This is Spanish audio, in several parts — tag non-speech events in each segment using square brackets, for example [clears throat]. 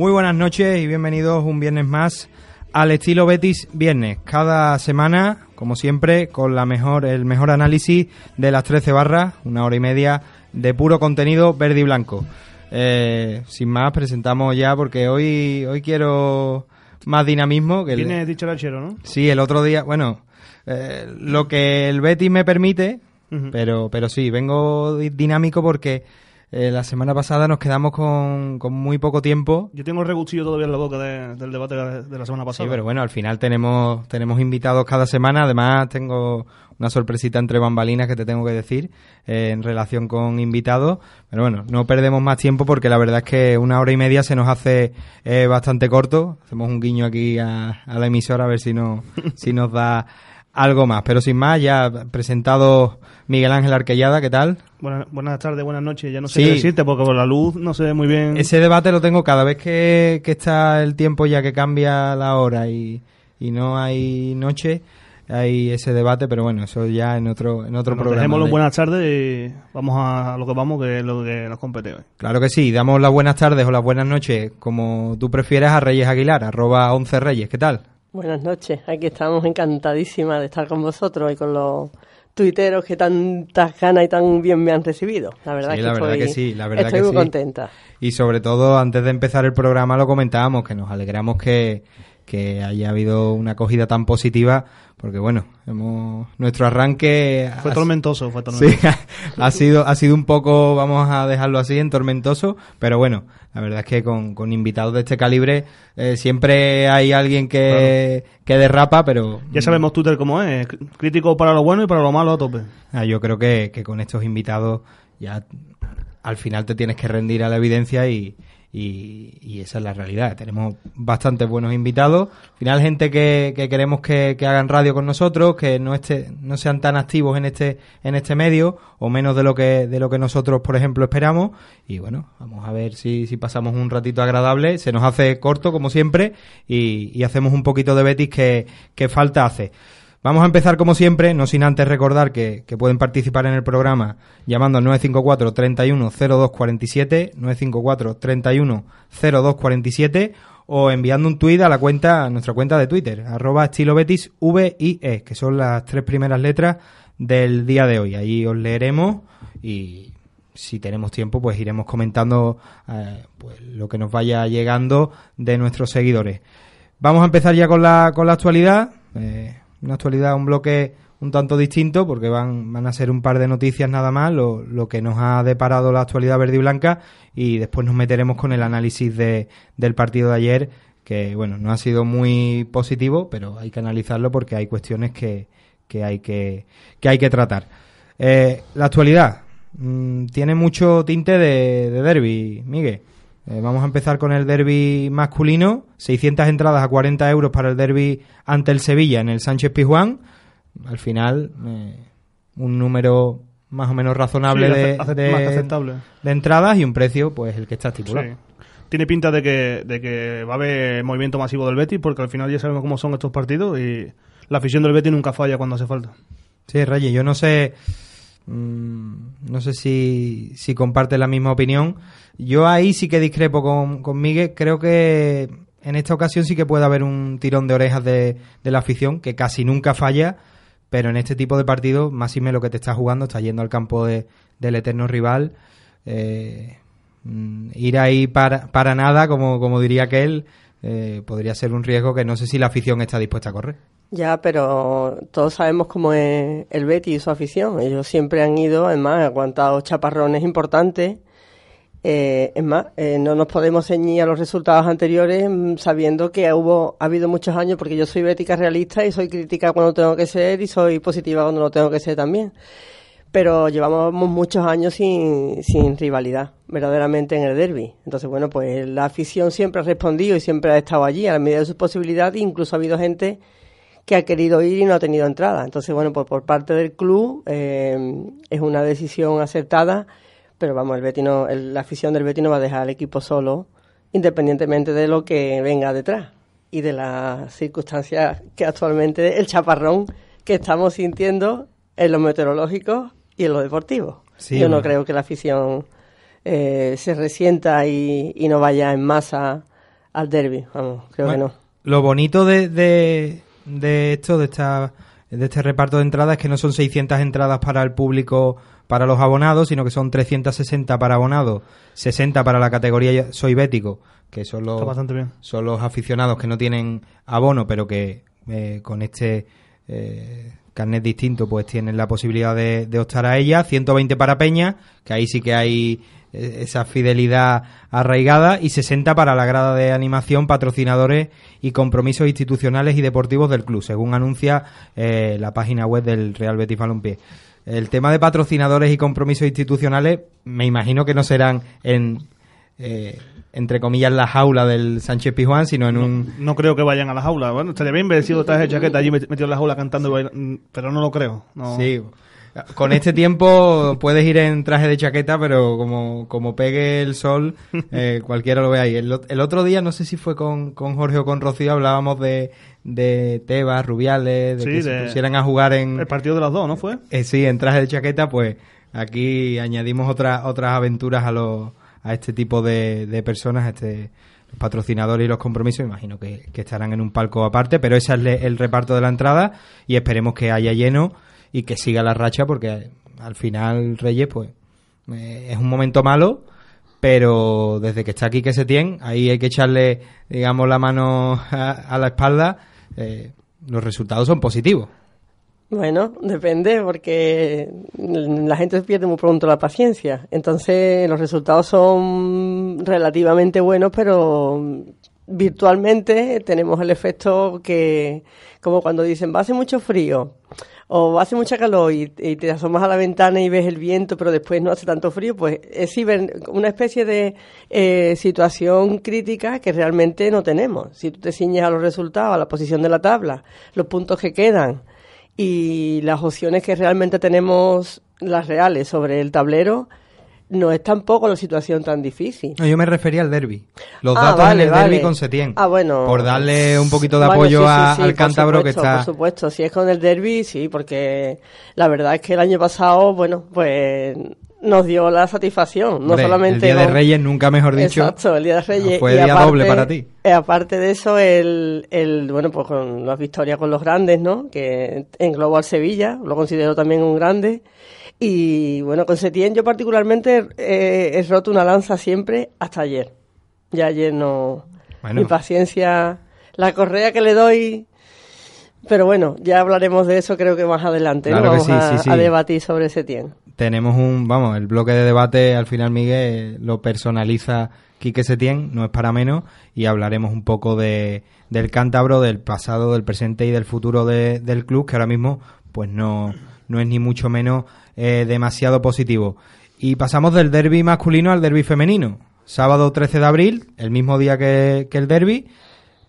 Muy buenas noches y bienvenidos un viernes más al estilo Betis Viernes. Cada semana, como siempre, con la mejor, el mejor análisis de las 13 barras, una hora y media de puro contenido verde y blanco. Eh, sin más, presentamos ya porque hoy, hoy quiero más dinamismo. Que Tiene dicho el archero, ¿no? Sí, el otro día, bueno, eh, lo que el Betis me permite, pero, pero sí, vengo di- dinámico porque eh, la semana pasada nos quedamos con, con muy poco tiempo. Yo tengo el regustillo todavía en la boca de- del debate de, la semana Sí, pasada. pero bueno, al final tenemos, tenemos invitados cada semana. Además, tengo una sorpresita entre bambalinas que te tengo que decir eh, en relación con invitados. Pero bueno, no perdemos más tiempo porque la verdad es que una hora y media se nos hace eh, bastante corto. Hacemos un guiño aquí a, a la emisora a ver si, no, [laughs] si nos da algo más. Pero sin más, ya presentado Miguel Ángel Arquellada, ¿qué tal? Buenas, buenas tardes, buenas noches. Ya no sé Sí. qué decirte porque con la luz no se ve muy bien. Ese debate lo tengo cada vez que, que está el tiempo ya que cambia la hora y, y no hay noche, hay ese debate, pero bueno, eso ya en otro, en otro Bueno, programa. dejémoslo De- buenas tardes y vamos a lo que vamos, que es lo que nos compete hoy. Claro que sí, damos las buenas tardes o las buenas noches, como tú prefieras, a Reyes Aguilar, arroba 11 Reyes, ¿qué tal? Buenas noches, aquí estamos encantadísimas de estar con vosotros y con los tuiteros que tantas ganas y tan bien me han recibido. La verdad, Sí, que, la verdad estoy, que sí, la verdad estoy que muy sí. contenta. Y sobre todo, antes de empezar el programa lo comentábamos, que nos alegramos que, que haya habido una acogida tan positiva, porque bueno, hemos, nuestro arranque... Fue ha- tormentoso, fue Sí, tormentoso. [laughs] ha sido, ha sido un poco, vamos a dejarlo así, en tormentoso, pero bueno, la verdad es que con, con invitados de este calibre eh, siempre hay alguien que, que derrapa, pero Ya sabemos Twitter cómo es, crítico para lo bueno y para lo malo a tope. ah, yo creo que, que con estos invitados ya al final te tienes que rendir a la evidencia y, y, y esa es la realidad. Tenemos bastantes buenos invitados. Al final, gente que, que queremos que, hagan radio con nosotros, que no esté, no sean tan activos en este, en este medio, o menos de lo que, de lo que nosotros, por ejemplo, esperamos. Y bueno, vamos a ver si, si pasamos un ratito agradable. Se nos hace corto, como siempre, y, y hacemos un poquito de Betis que, que falta hace. Vamos a empezar como siempre, no sin antes recordar que, que pueden participar en el programa llamando al 954 31 02 47, 954 31 02 47 o enviando un tuit a la cuenta, a nuestra cuenta de Twitter, arroba estilo betis V y E, que son las tres primeras letras del día de hoy. Ahí os leeremos y si tenemos tiempo pues iremos comentando eh, pues, lo que nos vaya llegando de nuestros seguidores. Vamos a empezar ya con la, con la actualidad. Eh, una actualidad, un bloque un tanto distinto, porque van, van a ser un par de noticias nada más, lo, lo que nos ha deparado la actualidad verde y blanca, y después nos meteremos con el análisis de, del partido de ayer, que bueno, no ha sido muy positivo, pero hay que analizarlo porque hay cuestiones que, que hay que, que hay que tratar. Eh, la actualidad mm, tiene mucho tinte de, de derby, Miguel. Eh, vamos a empezar con el derby masculino. 600 entradas a 40 euros para el derby ante el Sevilla en el Sánchez Pizjuán. Al final, eh, un número más o menos razonable Sí, de, ace- de- más que aceptable. de entradas y un precio, pues el que está estipulado. Sí. Tiene pinta de que, de que va a haber movimiento masivo del Betis porque al final ya sabemos cómo son estos partidos y la afición del Betis nunca falla cuando hace falta. Sí, Reyes, yo no sé. mm, no sé si, si comparte la misma opinión. Yo ahí sí que discrepo con, con Miguel. Creo que en esta ocasión sí que puede haber un tirón de orejas de, de la afición, que casi nunca falla. Pero en este tipo de partidos, más y menos lo que te estás jugando, estás yendo al campo de- del eterno rival. eh, mm, ir ahí para, para nada, como, como diría aquel, eh, podría ser un riesgo que no sé si la afición está dispuesta a correr. Ya, pero todos sabemos cómo es el Betis y su afición. Ellos siempre han ido, además, han aguantado chaparrones importantes. Eh, es más, eh, no nos podemos ceñir a los resultados anteriores mm, sabiendo que hubo, ha habido muchos años, porque yo soy bética realista y soy crítica cuando tengo que ser y soy positiva cuando lo tengo que ser también. Pero llevamos muchos años sin, sin rivalidad, verdaderamente en el derby. Entonces, bueno, pues la afición siempre ha respondido y siempre ha estado allí a la medida de sus posibilidades. Incluso ha habido gente que ha querido ir y no ha tenido entrada. Entonces, bueno, pues por parte del club eh, es una decisión acertada, pero vamos, el Betis no- el- la afición del Betis no va a dejar al equipo solo, independientemente de lo que venga detrás y de las circunstancias que actualmente, el chaparrón que estamos sintiendo en lo meteorológico y en lo deportivo. Sí, Yo no bueno. creo que la afición eh, se resienta y, y no vaya en masa al derby, vamos, creo Bueno, que no. Lo bonito de, de, de esto, de esta de este reparto de entradas, es que no son 600 entradas para el público, para los abonados, sino que son 360 para abonados, 60 para la categoría Soy Bético, que son los, son los aficionados que no tienen abono, pero que eh, con este eh, carnet distinto pues tienen la posibilidad de, de optar a ella. 120 para Peña, que ahí sí que hay eh, esa fidelidad arraigada, y 60 para la grada de animación, patrocinadores y compromisos institucionales y deportivos del club, según anuncia eh, la página web del Real Betis Balompié. El tema de patrocinadores y compromisos institucionales, me imagino que no serán en, eh, entre comillas, la jaula del Sánchez Pijuán, sino en un, No creo que vayan a las aulas. Bueno, estaría bien ver si traje de chaqueta allí met- metido en la jaula cantando, y bailando, pero no lo creo. No. Sí. Con este tiempo puedes ir en traje de chaqueta, pero como, como pegue el sol, eh, [laughs] cualquiera lo ve ahí. El, otro día, no sé si fue con, con Jorge o con Rocío, hablábamos de, de Tebas, Rubiales, de Sí, que se pusieran a jugar en, El partido de las dos, ¿no fue? eh, sí, en traje de chaqueta, pues aquí añadimos otras otras aventuras a los a este tipo de, de personas, este los patrocinadores y los compromisos, imagino que, que estarán en un palco aparte, pero ese es el reparto de la entrada y esperemos que haya lleno y que siga la racha porque al final Reyes pues eh, es un momento malo, pero desde que está aquí que se tiene, ahí hay que echarle digamos la mano [laughs] a, la espalda, eh, los resultados son positivos. Bueno, depende, porque la gente pierde muy pronto la paciencia. Entonces, los resultados son relativamente buenos, pero virtualmente tenemos el efecto que, como cuando dicen, va a hacer mucho frío o hace mucha calor y, te asomas a la ventana y ves el viento, pero después no hace tanto frío, pues es una especie de eh, situación crítica que realmente no tenemos. Si tú te ciñes a los resultados, a la posición de la tabla, los puntos que quedan y las opciones que realmente tenemos, las reales, sobre el tablero, no es tampoco la situación tan difícil. No, yo me refería al derby. Los Ah, datos vale, en el vale. derby con Setién. Ah, bueno. Por darle un poquito de Bueno, apoyo sí, sí, a- sí, al cántabro que está. Por supuesto, si es con el derby, sí, porque la verdad es que el año pasado, bueno, pues nos dio la satisfacción. No Hombre, solamente el Día de Reyes, nunca mejor dicho. Exacto, el Día de Reyes. Fue y día doble para ti. aparte de eso, el, el, bueno, pues con las victorias con los grandes, ¿no? Que englobo al Sevilla, lo considero también un grande. Y bueno, con Setién yo particularmente eh, he roto una lanza siempre hasta ayer. Ya ayer no... Bueno. Mi paciencia, la correa que le doy... Pero bueno, ya hablaremos de eso creo que más adelante. Claro Vamos sí, a, sí, sí. a debatir sobre Setién. Tenemos un, vamos, el bloque de debate al final Miguel lo personaliza Quique Setién, no es para menos, y hablaremos un poco de, del cántabro, del pasado, del presente y del futuro de- del club, que ahora mismo pues no, no es ni mucho menos eh, demasiado positivo. Y pasamos del derby masculino al derby femenino. Sábado 13 de abril, el mismo día que, que el derby,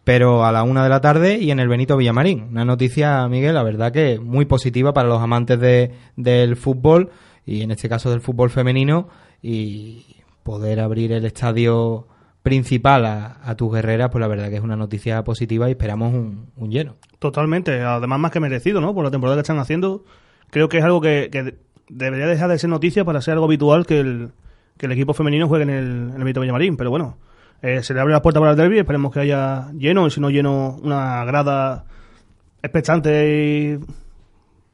pero a la una de la tarde y en el Benito Villamarín. Una noticia, Miguel, la verdad que muy positiva para los amantes de, del fútbol y en este caso del fútbol femenino y poder abrir el estadio principal a, a tus guerreras, pues la verdad que es una noticia positiva y esperamos un, un lleno. Totalmente, además más que merecido, ¿no? Por la temporada que están haciendo. Creo que es algo que, que debería dejar de ser noticia para ser algo habitual que el, que el equipo femenino juegue en el, en el Benito Villamarín. Pero bueno, eh, se le abre la puerta para el derby, esperemos que haya lleno, y si no lleno, una grada expectante y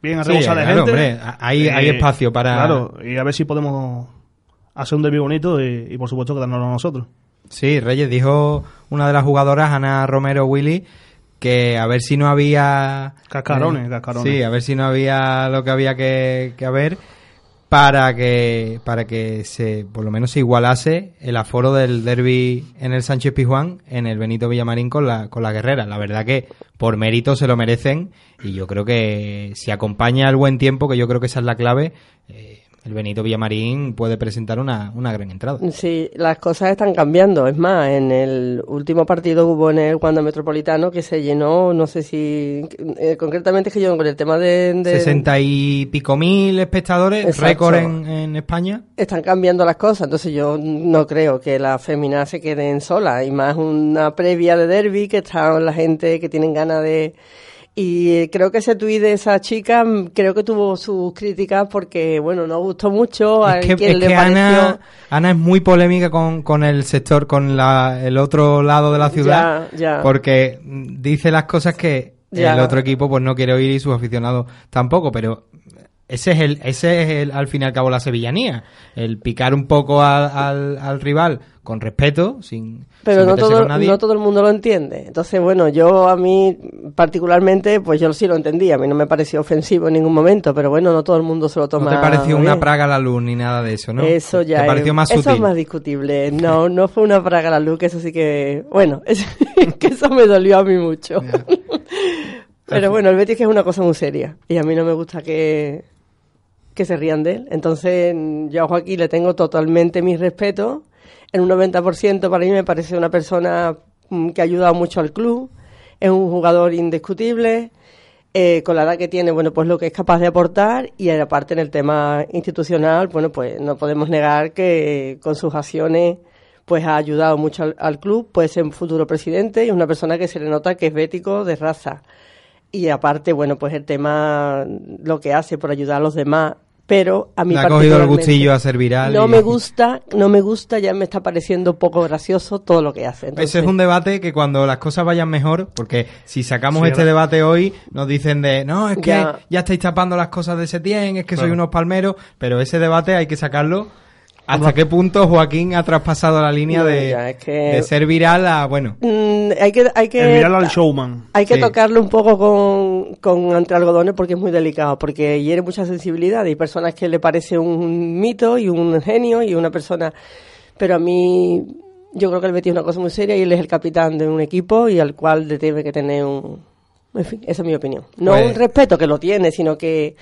bien Sí, arrebosada de claro, gente. hombre, hay- hay espacio para- Claro, y a ver si podemos hacer un derby bonito y, y por supuesto quedarnos a nosotros. Sí, Reyes dijo una de las jugadoras, Ana Romero Willy, que a ver si no había... Cascarones, cascarones. Sí, a ver si no había lo que había que, que haber para que para que se por lo menos se igualase el aforo del derby en el Sánchez Pizjuán en el Benito Villamarín con la con la guerrera. La verdad que por mérito se lo merecen y yo creo que si acompaña el buen tiempo, que yo creo que esa es la clave, eh, el Benito Villamarín puede presentar una, una gran entrada. Sí, las cosas están cambiando. Es más, en el último partido hubo en el Wanda Metropolitano que se llenó, no sé si eh, concretamente es que yo con el tema de, de- Sesenta y pico mil espectadores, Exacto. récord en, en España. están cambiando las cosas, entonces yo no creo que las féminas se queden solas, y más una previa de derby que está la gente que tienen ganas de Y creo que ese tuit de esa chica, mm, creo que tuvo sus críticas porque, bueno, no gustó mucho. A Es que, quien es le que pareció... Ana, Ana es muy polémica con, con el sector, con la, el otro lado de la ciudad, Ya, ya. porque mm, dice las cosas que Ya. el otro equipo pues no quiere oír y sus aficionados tampoco, pero ese es el, ese es el, al fin y al cabo la sevillanía, el picar un poco al, al, al rival con respeto, sin, Pero sin no todo, con nadie. no todo el mundo lo entiende. Entonces, bueno, yo a mí particularmente, pues yo sí lo entendí. A mí no me pareció ofensivo en ningún momento, pero bueno, no todo el mundo se lo toma. No te pareció una praga a la luz ni nada de eso, ¿no? Eso ya Te pareció es, más eso sutil. es más discutible. No, no fue una praga a la luz, que eso sí que, bueno, [laughs] es, que eso me dolió a mí mucho. [laughs] Pero bueno, el Betis que es una cosa muy seria y a mí no me gusta que, que se rían de él. Entonces, yo a Joaquín le tengo totalmente mi respeto. En un 90% para mí me parece una persona mm, que ha ayudado mucho al club. Es un jugador indiscutible. eh, con la edad que tiene, bueno, pues lo que es capaz de aportar y aparte en el tema institucional, bueno, pues no podemos negar que con sus acciones pues ha ayudado mucho al, club, puede ser un futuro presidente y es una persona que se le nota que es bético de raza. Y aparte, bueno, pues el tema, lo que hace por ayudar a los demás, pero a mí Le ha cogido el gustillo a ser viral. No y- me gusta, no me gusta, ya me está pareciendo poco gracioso todo lo que hace. Ese es un debate que cuando las cosas vayan mejor, porque si sacamos Sí, este debate hoy, nos dicen de, no, es que ya, Ya. estáis tapando las cosas de Setién, es que sois Claro. unos palmeros, pero ese debate hay que sacarlo. ¿Hasta qué punto Joaquín ha traspasado la línea No, de, ya, es que- de ser viral a, bueno, mm, hay que, hay que, El viral al showman. Hay que Sí. tocarlo un poco con, con entre algodones porque es muy delicado, porque hiere mucha sensibilidad. Hay personas que le parece un mito y un genio y una persona. Pero a mí, yo creo que el Betis es una cosa muy seria y él es el capitán de un equipo y al cual le debe que tener un. En fin, esa es mi opinión. No Pues- un respeto que lo tiene, sino que.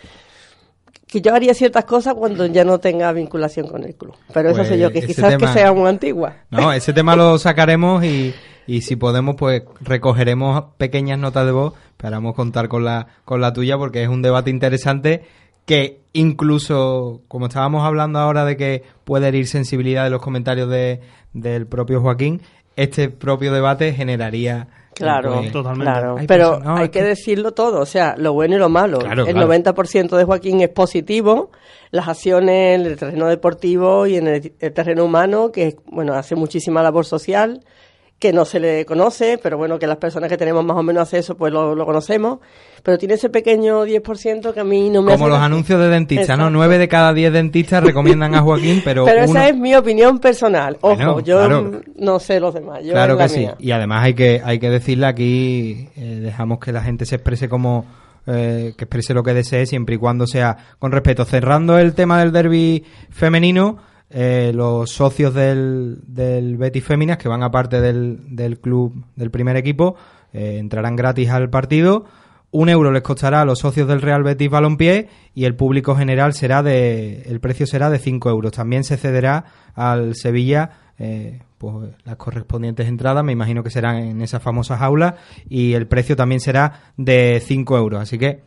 Que yo haría ciertas cosas cuando ya no tenga vinculación con el club. Pero eso Pues sé yo, que ese quizás tema- que sea muy antigua. no, ese tema lo sacaremos y, y si podemos, pues recogeremos pequeñas notas de voz, esperamos contar con la, con la tuya porque es un debate interesante que incluso, como estábamos hablando ahora de que puede herir sensibilidad de los comentarios de, del propio Joaquín, este propio debate generaría... Claro, Totalmente. claro. Hay pero personas- no, hay es que, que- decirlo todo, o sea, lo bueno y lo malo. Claro, el claro. 90% de Joaquín es positivo, las acciones en el terreno deportivo y en el, el terreno humano, que bueno, hace muchísima labor social, que no se le conoce, pero bueno, que las personas que tenemos más o menos acceso, pues lo, lo conocemos, pero tiene ese pequeño 10% que a mí no me Como hace los anuncios de dentistas, ¿no? Exacto. Nueve de cada diez dentistas recomiendan a Joaquín, pero, Pero uno... esa es mi opinión personal. Ojo, Bueno, yo claro. no sé los demás. Yo Claro es la que sí. Y además hay que, hay que decirle aquí, eh, dejamos que la gente se exprese como, eh, que exprese lo que desee siempre y cuando sea con respeto. Cerrando el tema del derby femenino, eh, los socios del, del Betis Féminas, que van aparte del, del club, del primer equipo, eh, entrarán gratis al partido. Un euro les costará a los socios del Real Betis Balompié y el público general será de, el precio será de 5 euros. También se cederá al Sevilla eh, pues las correspondientes entradas, me imagino que serán en esas famosas aulas y el precio también será de 5 euros. Así que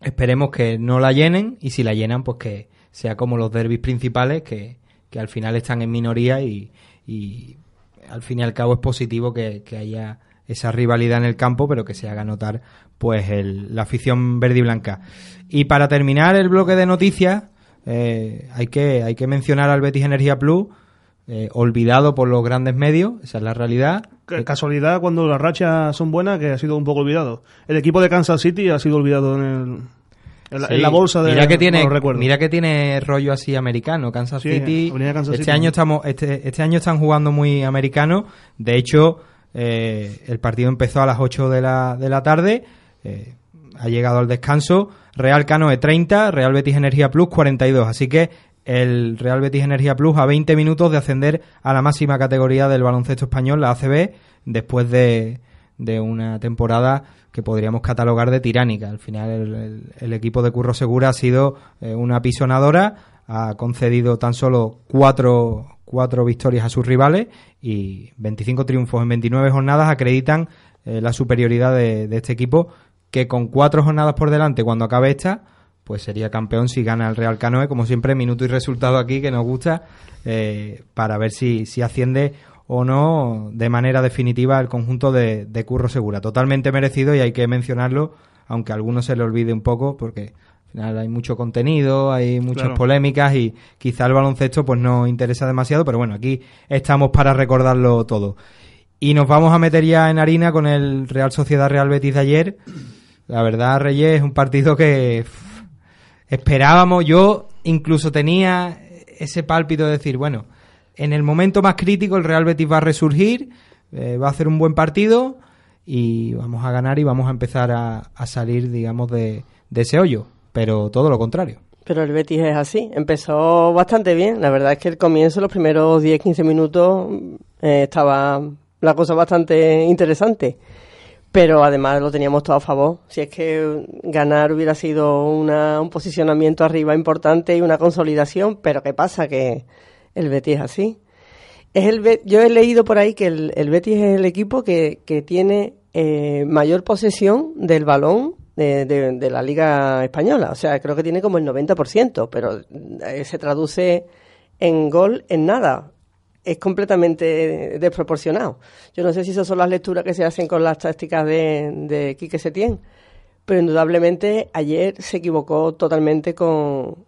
esperemos que no la llenen y si la llenan, pues que sea como los derbis principales que, que al final están en minoría y, y al fin y al cabo es positivo que, que haya esa rivalidad en el campo, pero que se haga notar pues el- la afición verde y blanca. Y para terminar el bloque de noticias, eh, hay, que, hay que mencionar al Betis Energía Plus, eh, olvidado por los grandes medios, esa es la realidad. Ca- Casualidad cuando las rachas son buenas que ha sido un poco olvidado. El equipo de Kansas City ha sido olvidado en, el- en, la, Sí, en la bolsa de mira que tiene no lo recuerdo. mira que tiene rollo así americano Kansas Sí, City. Kansas este City. año estamos este, este año están jugando muy americano. De hecho eh, el partido empezó a las 8 de la, de la tarde eh, ha llegado al descanso. Real Canoe 30 Real Betis Energía Plus 42 así que el Real Betis Energía Plus a 20 minutos de ascender a la máxima categoría del baloncesto español la ACB después de, de una temporada que podríamos catalogar de tiránica. Al final el, equipo de Curro Segura ha sido eh, una pisonadora, ha concedido tan solo cuatro, cuatro victorias a sus rivales y 25 triunfos en 29 jornadas acreditan eh, la superioridad de, de este equipo que con cuatro jornadas por delante cuando acabe esta pues sería campeón si gana el Real Canoe como siempre minuto y resultado aquí que nos gusta eh, para ver si, si asciende o no de manera definitiva el conjunto de, de Curro Segura. Totalmente merecido y hay que mencionarlo, aunque a algunos se le olvide un poco, porque al final hay mucho contenido, hay muchas Claro. polémicas y quizá el baloncesto pues no interesa demasiado, pero bueno, aquí estamos para recordarlo todo. Y nos vamos a meter ya en harina con el Real Sociedad Real Betis de ayer. La verdad, Reyes, es un partido que esperábamos. Yo incluso tenía ese pálpito de decir, bueno, en el momento más crítico el Real Betis va a resurgir, eh, va a hacer un buen partido y vamos a ganar y vamos a empezar a, salir, digamos, de, de ese hoyo. Pero todo lo contrario. Pero el Betis es así. Empezó bastante bien. La verdad es que el comienzo, los primeros 10-15 minutos, eh, estaba la cosa bastante interesante. Pero además lo teníamos todo a favor. Si es que ganar hubiera sido una- un posicionamiento arriba importante y una consolidación. Pero ¿qué pasa? Que el Betis así. Es el Yo he leído por ahí que el, el Betis es el equipo que, que tiene eh, mayor posesión del balón de, de- de la Liga Española. O sea, creo que tiene como el 90%, pero eh, se traduce en gol en nada. Es completamente desproporcionado. Yo no sé si esas son las lecturas que se hacen con las tácticas de, de Quique Setién, pero indudablemente ayer se equivocó totalmente con,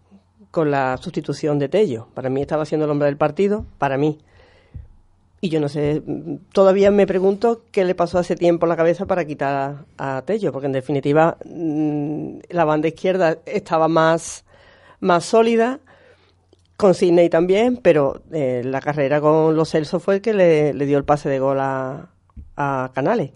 con la sustitución de Tello. Para mí estaba siendo el hombre del partido, para mí. Y yo no sé, todavía me pregunto qué le pasó hace tiempo en la cabeza para quitar a, Tello, porque en definitiva mm, la banda izquierda estaba más, más sólida, con Sidney también, pero eh, la carrera con los Celso fue el que le, le dio el pase de gol a, a Canales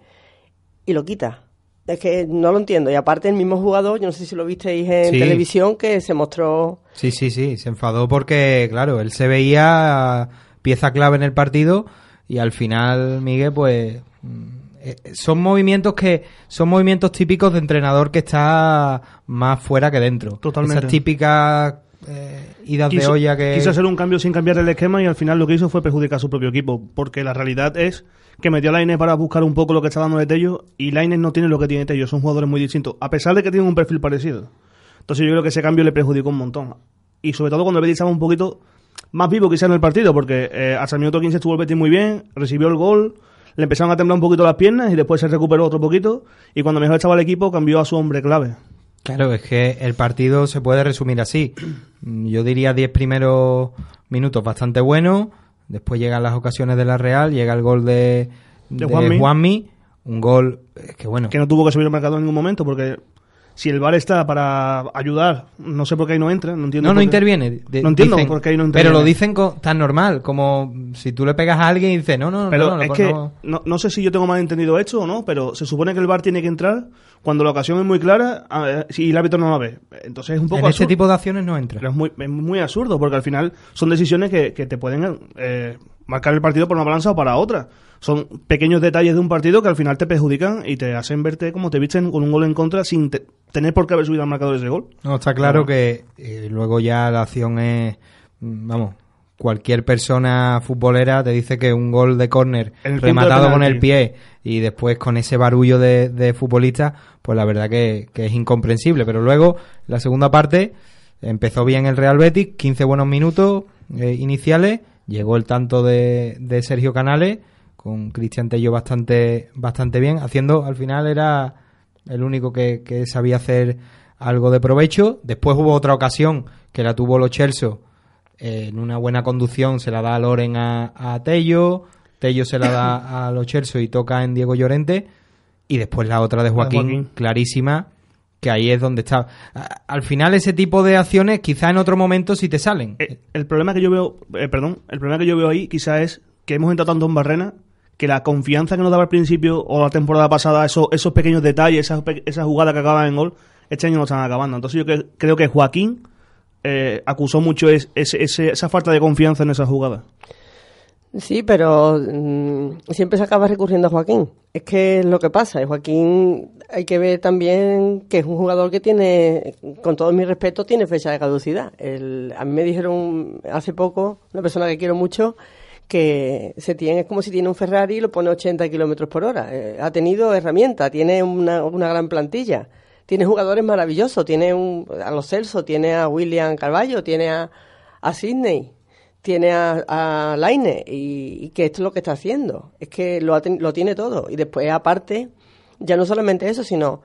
y lo quita. Es que no lo entiendo. Y aparte el mismo jugador, yo no sé si lo visteis en Sí. televisión, que se mostró Sí, sí, sí, se enfadó porque, claro, él se veía pieza clave en el partido y al final, Miguel, pues mm, eh, son movimientos que son movimientos típicos de entrenador que está más fuera que dentro. Totalmente. Esas típicas eh, idas de Quiso- olla que Quiso hacer un cambio sin cambiar el esquema y al final lo que hizo fue perjudicar a su propio equipo. Porque la realidad es que metió a Lainez para buscar un poco lo que está dando de Tello y Lainez no tiene lo que tiene Tello. Son jugadores muy distintos, a pesar de que tienen un perfil parecido. Entonces yo creo que ese cambio le perjudicó un montón. Y sobre todo cuando el Betis estaba un poquito más vivo quizá en el partido, porque eh, hasta el minuto 15 estuvo el Betis muy bien, recibió el gol, le empezaron a temblar un poquito las piernas y después se recuperó otro poquito y cuando mejor estaba el equipo cambió a su hombre clave. Claro, es que el partido se puede resumir así. Mm, Yo diría 10 primeros minutos bastante buenos, después llegan las ocasiones de la Real, llega el gol de, De de Juanmi. Juanmi, un gol eh, que bueno, que no tuvo que subir el marcador en ningún momento porque si el VAR está para ayudar, no sé por qué ahí no entra, no entiendo. no, no qué. interviene. De- No entiendo por qué ahí no interviene. Pero lo dicen tan normal, como si tú le pegas a alguien y dices, no, no, Pero no, no, es no, que no. no, no sé si yo tengo mal entendido esto o no, pero se supone que el VAR tiene que entrar cuando la ocasión es muy clara ah, y el árbitro no la ve. Entonces es un poco en ese absurdo. tipo de acciones no entra. Pero es muy, es muy absurdo porque al final son decisiones que, que te pueden eh, marcar el partido por una balanza o para otra. Son pequeños detalles de un partido que al final te perjudican y te hacen verte como te visten con un gol en contra sin te- tener por qué haber subido al marcador ese gol. No, está claro que eh, luego ya la acción es, mm, vamos, cualquier persona futbolera te dice que un gol de córner rematado de con el pie y después con ese barullo de, de futbolista, pues la verdad que, que es incomprensible. Pero luego, la segunda parte, empezó bien el Real Betis, 15 buenos minutos eh, iniciales, llegó el tanto de, de Sergio Canales, con Cristian Tello bastante, bastante bien, haciendo, al final era el único que, que sabía hacer algo de provecho. Después hubo otra ocasión que la tuvo los Chelsea eh, en una buena conducción, se la da a Loren a, a Tello, Tello se la da [coughs] a los Chelsea y toca en Diego Llorente, y después la otra de Joaquín, Joaquín. clarísima, que ahí es donde está. Al final ese tipo de acciones quizá en otro momento sí te salen. Eh, el problema que yo veo, eh, perdón, el problema que yo veo ahí quizá es que hemos entrado tanto en barrena que la confianza que nos daba al principio o la temporada pasada, esos, esos pequeños detalles, esas, esas jugadas que acaban en gol, este año no están acabando. Entonces yo creo que Joaquín eh, acusó mucho es- ese- ese- esa falta de confianza en esas jugadas. Sí, pero mm, siempre se acaba recurriendo a Joaquín. Es que es lo que pasa. Joaquín hay que ver también que es un jugador que tiene, con todo mi respeto, tiene fecha de caducidad. El- a mí me dijeron hace poco, una persona que quiero mucho, que se tiene, es como si tiene un Ferrari y lo pone 80 kilómetros por hora. Eh, ha tenido herramientas, tiene una gran plantilla. Tiene jugadores maravillosos, tiene un, a los Celso, tiene a William Carballo, tiene a, a Sidney tiene a, a Laine y, que esto es lo que está haciendo. Es que lo, lo tiene todo. Y después, aparte, ya no solamente eso, sino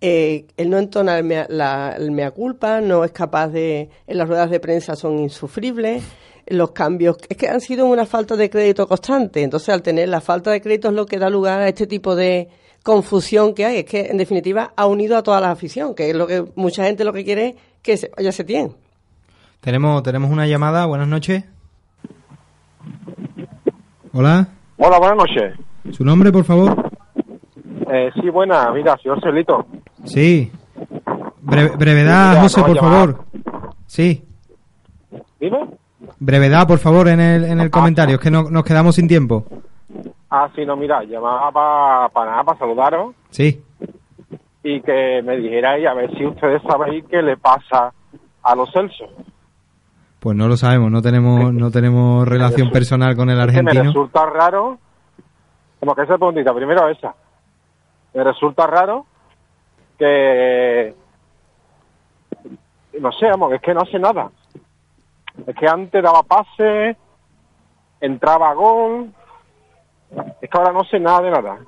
eh, él no entona el mea, la, mea culpa, no es capaz de... En las ruedas de prensa son insufribles, los cambios... Es que han sido una falta de crédito constante. Entonces, al tener la falta de crédito es lo que da lugar a este tipo de confusión que hay. Es que, en definitiva, ha unido a toda la afición, que es lo que mucha gente lo que quiere es que se vaya Setién. Tenemos, tenemos una llamada, buenas noches. Hola, Hola, buenas noches. ¿su nombre, por favor? Eh, sí, buena, mira, señor Celito. Sí. Bre- brevedad, Mira, José, por favor. Sí. Dime. Brevedad, por favor, en el, en el comentario, es que no, nos quedamos sin tiempo. Ah, sí, no, mira, llamaba para nada, para saludaros Sí. y que me dijerais a ver si ustedes sabéis qué le pasa a los Celsos. Pues no lo sabemos, no tenemos, no tenemos relación personal con el Es que me argentino. resulta raro, como que esa preguntita, primero esa. Me resulta raro que, no sé, vamos, es que no hace nada. Es que antes daba pase, entraba a gol, es que ahora no sé nada de nada.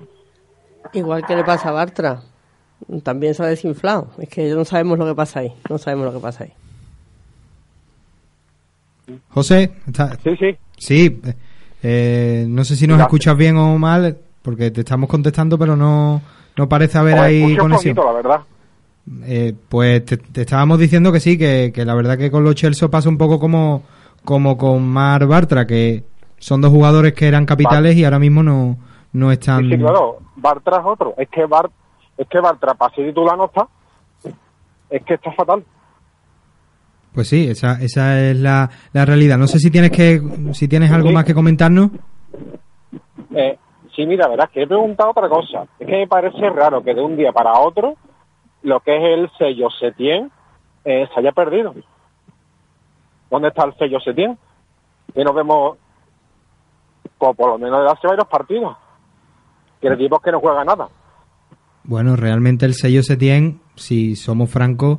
Igual que le pasa a Bartra. También se ha desinflado. Es que no sabemos lo que pasa ahí. No sabemos lo que pasa ahí. José, está- Sí, sí, sí, eh, no sé si nos Gracias. escuchas bien o mal, porque te estamos contestando, pero no, no parece haber ahí conexión. poquito, la verdad. Eh, pues te, te estábamos diciendo que sí, que, que la verdad que con los Chelsea pasa un poco como, como con Mar Bartra, que son dos jugadores que eran capitales y ahora mismo no, no están... Sí, sí, claro, Bartra es otro. Es que, Bar, es que Bartra, para ser titular no está. Es que está fatal. Pues sí, esa, esa es la, la realidad. No sé si tienes que si tienes algo Sí. más que comentarnos. Eh, sí, mira, verás que he preguntado otra cosa. Es que me parece raro que de un día para otro lo que es el sello Setien eh, se haya perdido. ¿Dónde está el sello Setien? Que nos vemos, pues, por lo menos de hace varios partidos. Que el equipo es que no juega nada. Bueno, realmente el sello Setién, si somos francos,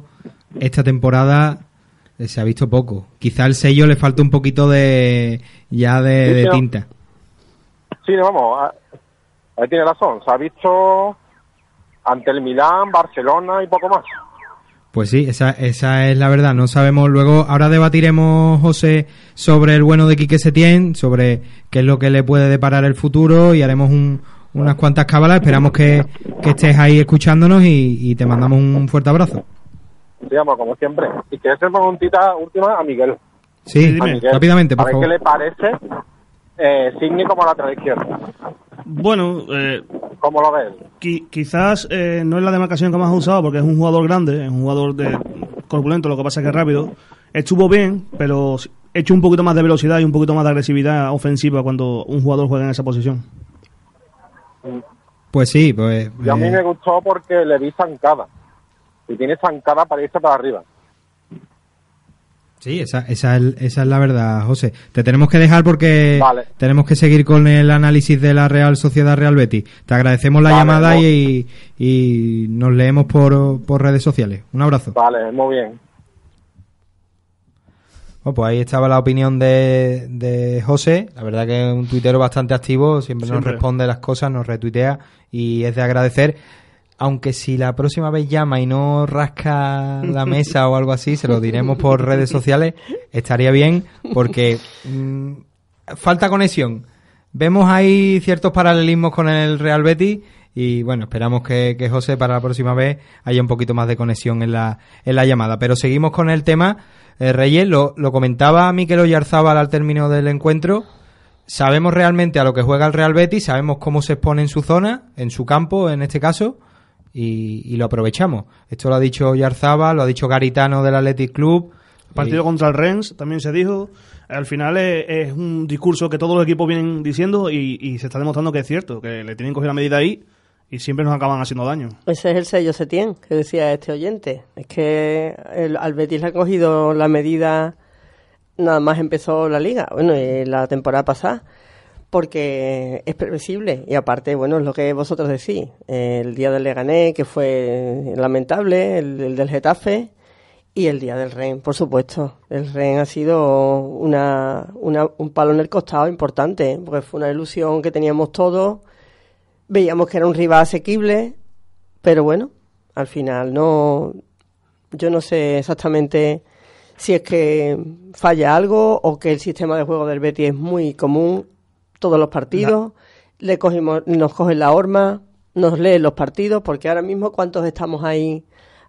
esta temporada eh, se ha visto poco. Quizá el sello le falta un poquito de ya de, Sí, de tinta. Sí, vamos, a- ahí tiene razón. Se ha visto ante el Milán, Barcelona y poco más. Pues sí, esa, esa es la verdad. No sabemos luego. Ahora debatiremos, José, sobre el bueno de Quique Setién, sobre qué es lo que le puede deparar el futuro y haremos un- unas cuantas cábalas. Esperamos que, que estés ahí escuchándonos y, y te mandamos un fuerte abrazo. digamos, como siempre. Y que hacer preguntita última a Miguel. Sí, Sí, dime. A Miguel. rápidamente, A por ver favor. qué le parece eh, Sidney como lateral izquierda. Bueno, eh, ¿Cómo lo ves? qui- quizás eh, no es la demarcación que más ha usado porque es un jugador grande, es un jugador de corpulento, lo que pasa es que es rápido. Estuvo bien, pero hecho un poquito más de velocidad y un poquito más de agresividad ofensiva cuando un jugador juega en esa posición. Pues sí, pues. Y a mí eh, me gustó porque le vi zancada. Y tiene zancada para irse para arriba. Sí, esa, esa, es, esa es la verdad, José. Te tenemos que dejar porque Vale. tenemos que seguir con el análisis de la Real Sociedad Real Betis. Te agradecemos la Vale, llamada y, y nos leemos por, por redes sociales. Un abrazo. Vale, muy bien. Bueno, pues ahí estaba la opinión de, de José. La verdad que es un tuitero bastante activo, siempre, Siempre. nos responde las cosas, nos retuitea y es de agradecer. Aunque si la próxima vez llama y no rasca la mesa o algo así, se lo diremos por redes sociales, estaría bien porque mm, falta conexión. Vemos ahí ciertos paralelismos con el Real Betis y bueno, esperamos que, que José para la próxima vez haya un poquito más de conexión en la, en la llamada. Pero seguimos con el tema. Eh, Reyes, lo, lo comentaba Miquel Oyarzábal al término del encuentro. Sabemos realmente a lo que juega el Real Betis, sabemos cómo se expone en su zona, en su campo en este caso, y, y lo aprovechamos. Esto lo ha dicho Oyarzábal, lo ha dicho Garitano del Athletic Club. Partido Y- contra el Rennes también se dijo. Al final es, es un discurso que todos los equipos vienen diciendo y, y se está demostrando que es cierto, que le tienen cogido la medida ahí y siempre nos acaban haciendo daño. Ese es el sello Setién que decía este oyente. Es que el, al Betis le ha cogido la medida nada más empezó la liga, bueno, y la temporada pasada, porque es previsible. Y aparte, bueno, es lo que vosotros decís. El día del Leganés, que fue lamentable, el, el del Getafe, Y el día del REN, por supuesto. El REN ha sido una, una, un palo en el costado importante, porque fue una ilusión que teníamos todos. Veíamos que era un rival asequible, pero bueno, al final no. Yo no sé exactamente si es que falla algo o que el sistema de juego del Betis es muy común todos los partidos. Le cogimos, nos cogen la horma, nos leen los partidos, porque ahora mismo cuántos estamos ahí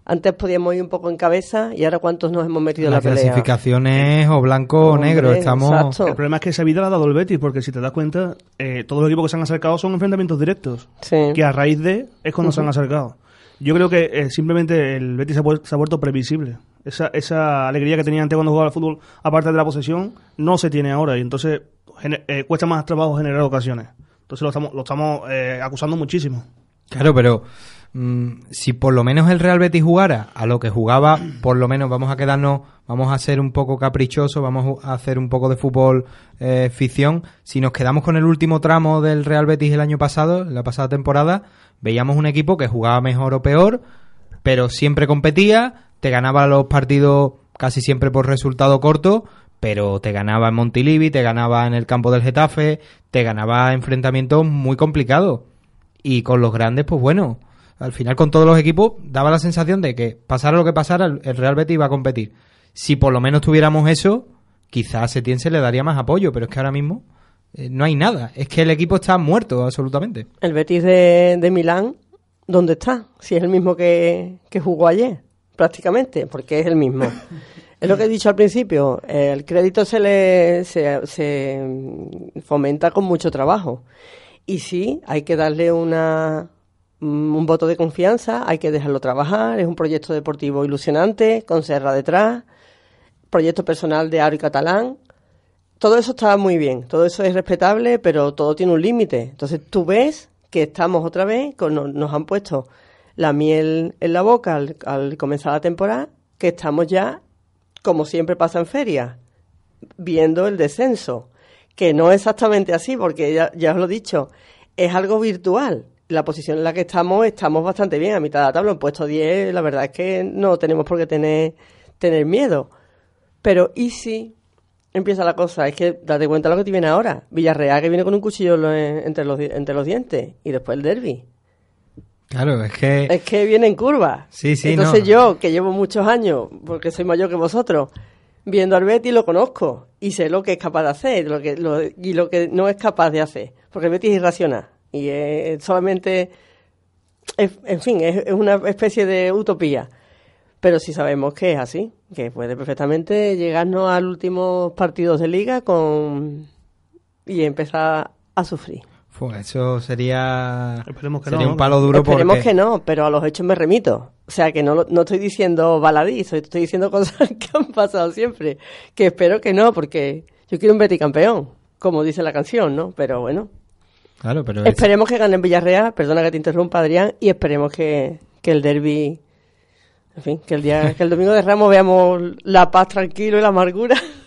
antes podíamos ir un poco en cabeza y ahora cuántos nos hemos metido en la, pelea. clasificaciones o blanco o negro. Estamos... El problema es que esa vida la ha dado el Betis, porque si te das cuenta, eh, todos los equipos que se han acercado son enfrentamientos directos. Que a raíz de es cuando se han acercado. Yo creo que eh, simplemente el Betis se ha, vuelto previsible. Esa, esa alegría que tenía antes cuando jugaba al fútbol, aparte de la posesión, no se tiene ahora. Y entonces eh, cuesta más trabajo generar ocasiones. Entonces lo estamos, lo estamos acusando muchísimo. Claro, pero Mm, si por lo menos el Real Betis jugara a lo que jugaba, por lo menos vamos a quedarnos, vamos a ser un poco caprichosos, vamos a hacer un poco de fútbol eh, ficción. Si nos quedamos con el último tramo del Real Betis el año pasado, la pasada temporada, veíamos un equipo que jugaba mejor o peor, pero siempre competía, te ganaba los partidos casi siempre por resultado corto, pero te ganaba en Montilivi, te ganaba en el campo del Getafe, te ganaba enfrentamientos muy complicados. Y con los grandes, pues bueno, al final con todos los equipos daba la sensación de que pasara lo que pasara, el Real Betis iba a competir. Si por lo menos tuviéramos eso, quizás a Setién se le daría más apoyo, pero es que ahora mismo eh, no hay nada. Es que el equipo está muerto absolutamente. El Betis de, Milán, ¿dónde está? Si es el mismo que, jugó ayer, prácticamente, porque es el mismo. [laughs] Es lo que he dicho al principio, el crédito se le se, fomenta con mucho trabajo. Y sí, hay que darle una, Mm, un voto de confianza, hay que dejarlo trabajar, es un proyecto deportivo ilusionante, con Serra detrás, proyecto personal de Aro y Catalán. Todo eso está muy bien, todo eso es respetable, pero todo tiene un límite. Entonces tú ves que estamos otra vez, nos han puesto la miel en la boca al, comenzar la temporada, que estamos ya, como siempre pasa en feria, viendo el descenso. Que no exactamente así, porque ya, ya os lo he dicho, es algo virtual la posición en la que estamos, estamos bastante bien. A mitad de la tabla, en puesto 10, la verdad es que no tenemos por qué tener, tener miedo. Pero, ¿y si empieza la cosa? Es que date cuenta de lo que te viene ahora. Villarreal que viene con un cuchillo entre los, entre los dientes. Y después el derby. Claro, es que... Es que viene en curva. Sí, sí, Entonces yo, que llevo muchos años, porque soy mayor que vosotros, viendo al Betis lo conozco. Y sé lo que es capaz de hacer lo que, lo, y lo que no es capaz de hacer. Porque el Betis es irracional. Y es solamente, en fin, es, una especie de utopía. Pero sí sabemos que es así, que puede perfectamente llegarnos al último partidos de liga con y empezar a sufrir. Eso sería, sería un palo duro. Esperemos que no, pero a los hechos me remito. O sea, que no, no estoy diciendo baladí, estoy diciendo [laughs] cosas que han pasado siempre. Que espero que no, porque yo quiero un Betty campeón, como dice la canción, ¿no? Pero bueno, esperemos que gane en Villarreal, perdona que te interrumpa Adrián, y esperemos que, el derby, en fin, que el día, que el domingo de Ramos veamos la paz tranquilo y la amargura. [laughs]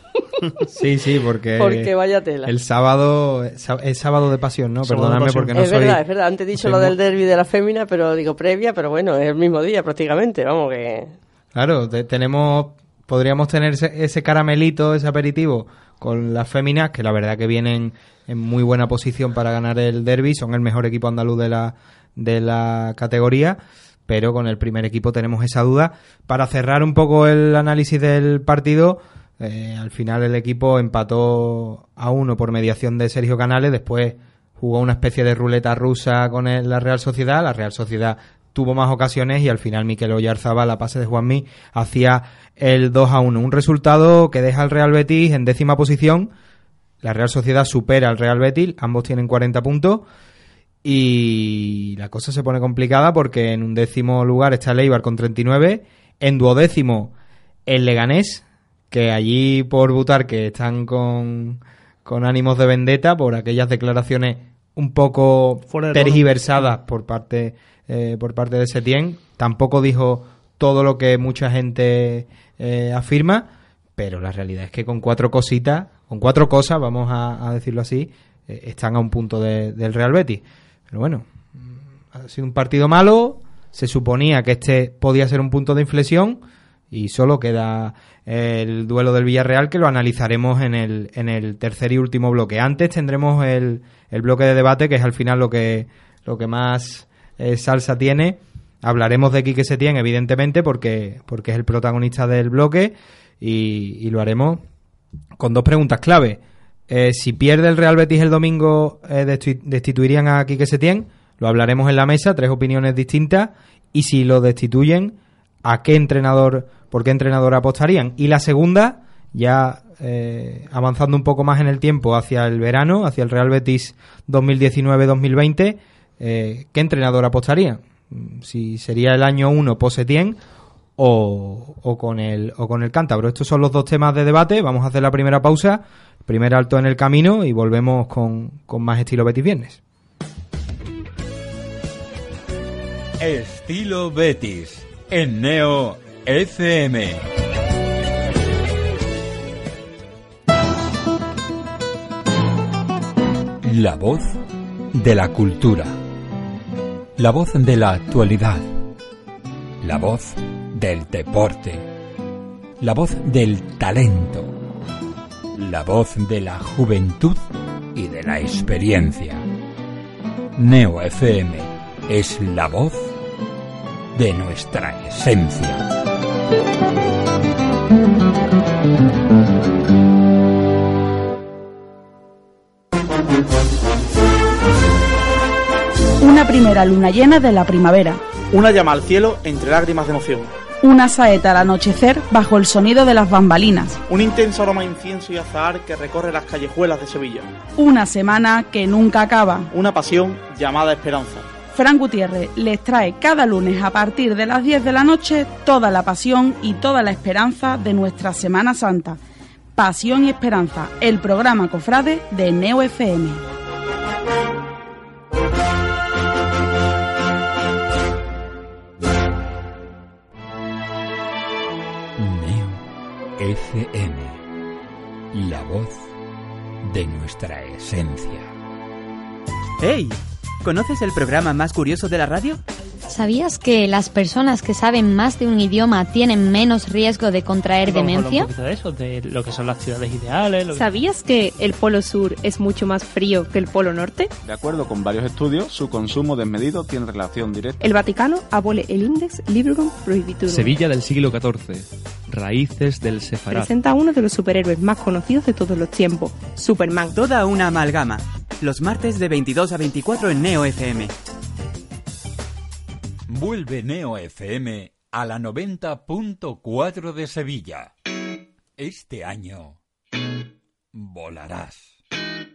Sí, sí, porque, [laughs] porque vaya tela. el sábado es sábado de pasión, ¿no? Perdóname porque no es verdad, es verdad. Antes he dicho lo del derby de la fémina, pero digo previa, pero bueno, es el mismo día prácticamente, vamos que... Claro, tenemos, podríamos tener ese, ese, caramelito, ese aperitivo con las féminas, que la verdad que vienen en muy buena posición para ganar el derby, son el mejor equipo andaluz de la, de la categoría, pero con el primer equipo tenemos esa duda. Para cerrar un poco el análisis del partido, eh, al final el equipo empató a uno por mediación de Sergio Canales, después jugó una especie de ruleta rusa con la Real Sociedad, la Real Sociedad tuvo más ocasiones y al final Miquel Oyarzaba, la pase de Juanmi, hacía el 2 a 1. Un resultado que deja al Real Betis en décima posición la Real Sociedad supera al Real Betis, ambos tienen 40 puntos y la cosa se pone complicada porque en un décimo lugar está el Eibar con 39, en duodécimo el Leganés, que allí por votar que están con, con ánimos de vendetta por aquellas declaraciones un poco tergiversadas por parte eh, por parte de Setién, tampoco dijo todo lo que mucha gente eh, afirma, pero la realidad es que con cuatro cositas con cuatro cosas, vamos a, decirlo así, eh, están a un punto del Real Betis. Pero bueno, ha sido un partido malo, se suponía que este podía ser un punto de inflexión y solo queda el duelo del Villarreal que lo analizaremos en el, en el tercer y último bloque. Antes tendremos el, el bloque de debate que es al final lo que, lo que más eh, salsa tiene. Hablaremos de Quique Setién, evidentemente, porque, porque es el protagonista del bloque y, lo haremos con dos preguntas clave. Eh, si pierde el Real Betis el domingo, eh, destituirían a Quique Setién. Lo hablaremos en la mesa, tres opiniones distintas. Y si lo destituyen, ¿a qué entrenador por qué entrenador apostarían. Y la segunda, ya eh, avanzando un poco más en el tiempo hacia el verano, hacia el Real Betis 2019-2020, eh, ¿qué entrenador apostarían? Si sería el año 1 Posetien o, o, con el, o con el Cántabro. Estos son los dos temas de debate. Vamos a hacer la primera pausa, primer alto en el camino y volvemos con, con más estilo Betis Viernes. Estilo Betis en Neo FM. La voz de la cultura. La voz de la actualidad. La voz del deporte. La voz del talento. La voz de la juventud y de la experiencia. Neo FM es la voz de nuestra esencia. Una primera luna llena de la primavera. Una llama al cielo entre lágrimas de emoción. Una saeta al anochecer bajo el sonido de las bambalinas. Un intenso aroma de incienso y azahar que recorre las callejuelas de Sevilla. Una semana que nunca acaba. Una pasión llamada esperanza. Fran Gutiérrez les trae cada lunes a partir de las 10 de la noche toda la pasión y toda la esperanza de nuestra Semana Santa. Pasión y Esperanza, el programa Cofrade de Neo FM. Neo FM, la voz de nuestra esencia. ¡Hey! ¿Conoces el programa más curioso de la radio? ¿Sabías que las personas que saben más de un idioma tienen menos riesgo de contraer demencia? Un de eso, de lo que son las ciudades ideales. ¿Sabías que el Polo Sur es mucho más frío que el Polo Norte? De acuerdo con varios estudios, su consumo desmedido tiene relación directa. El Vaticano abole el Index Librum Prohibitorum. Sevilla del siglo XIV. Raíces del Sefarad. Presenta a uno de los superhéroes más conocidos de todos los tiempos, Superman. Toda una amalgama los martes de 22 a 24 en Neo FM. Vuelve Neo FM a la 90.4 de Sevilla. Este año volarás,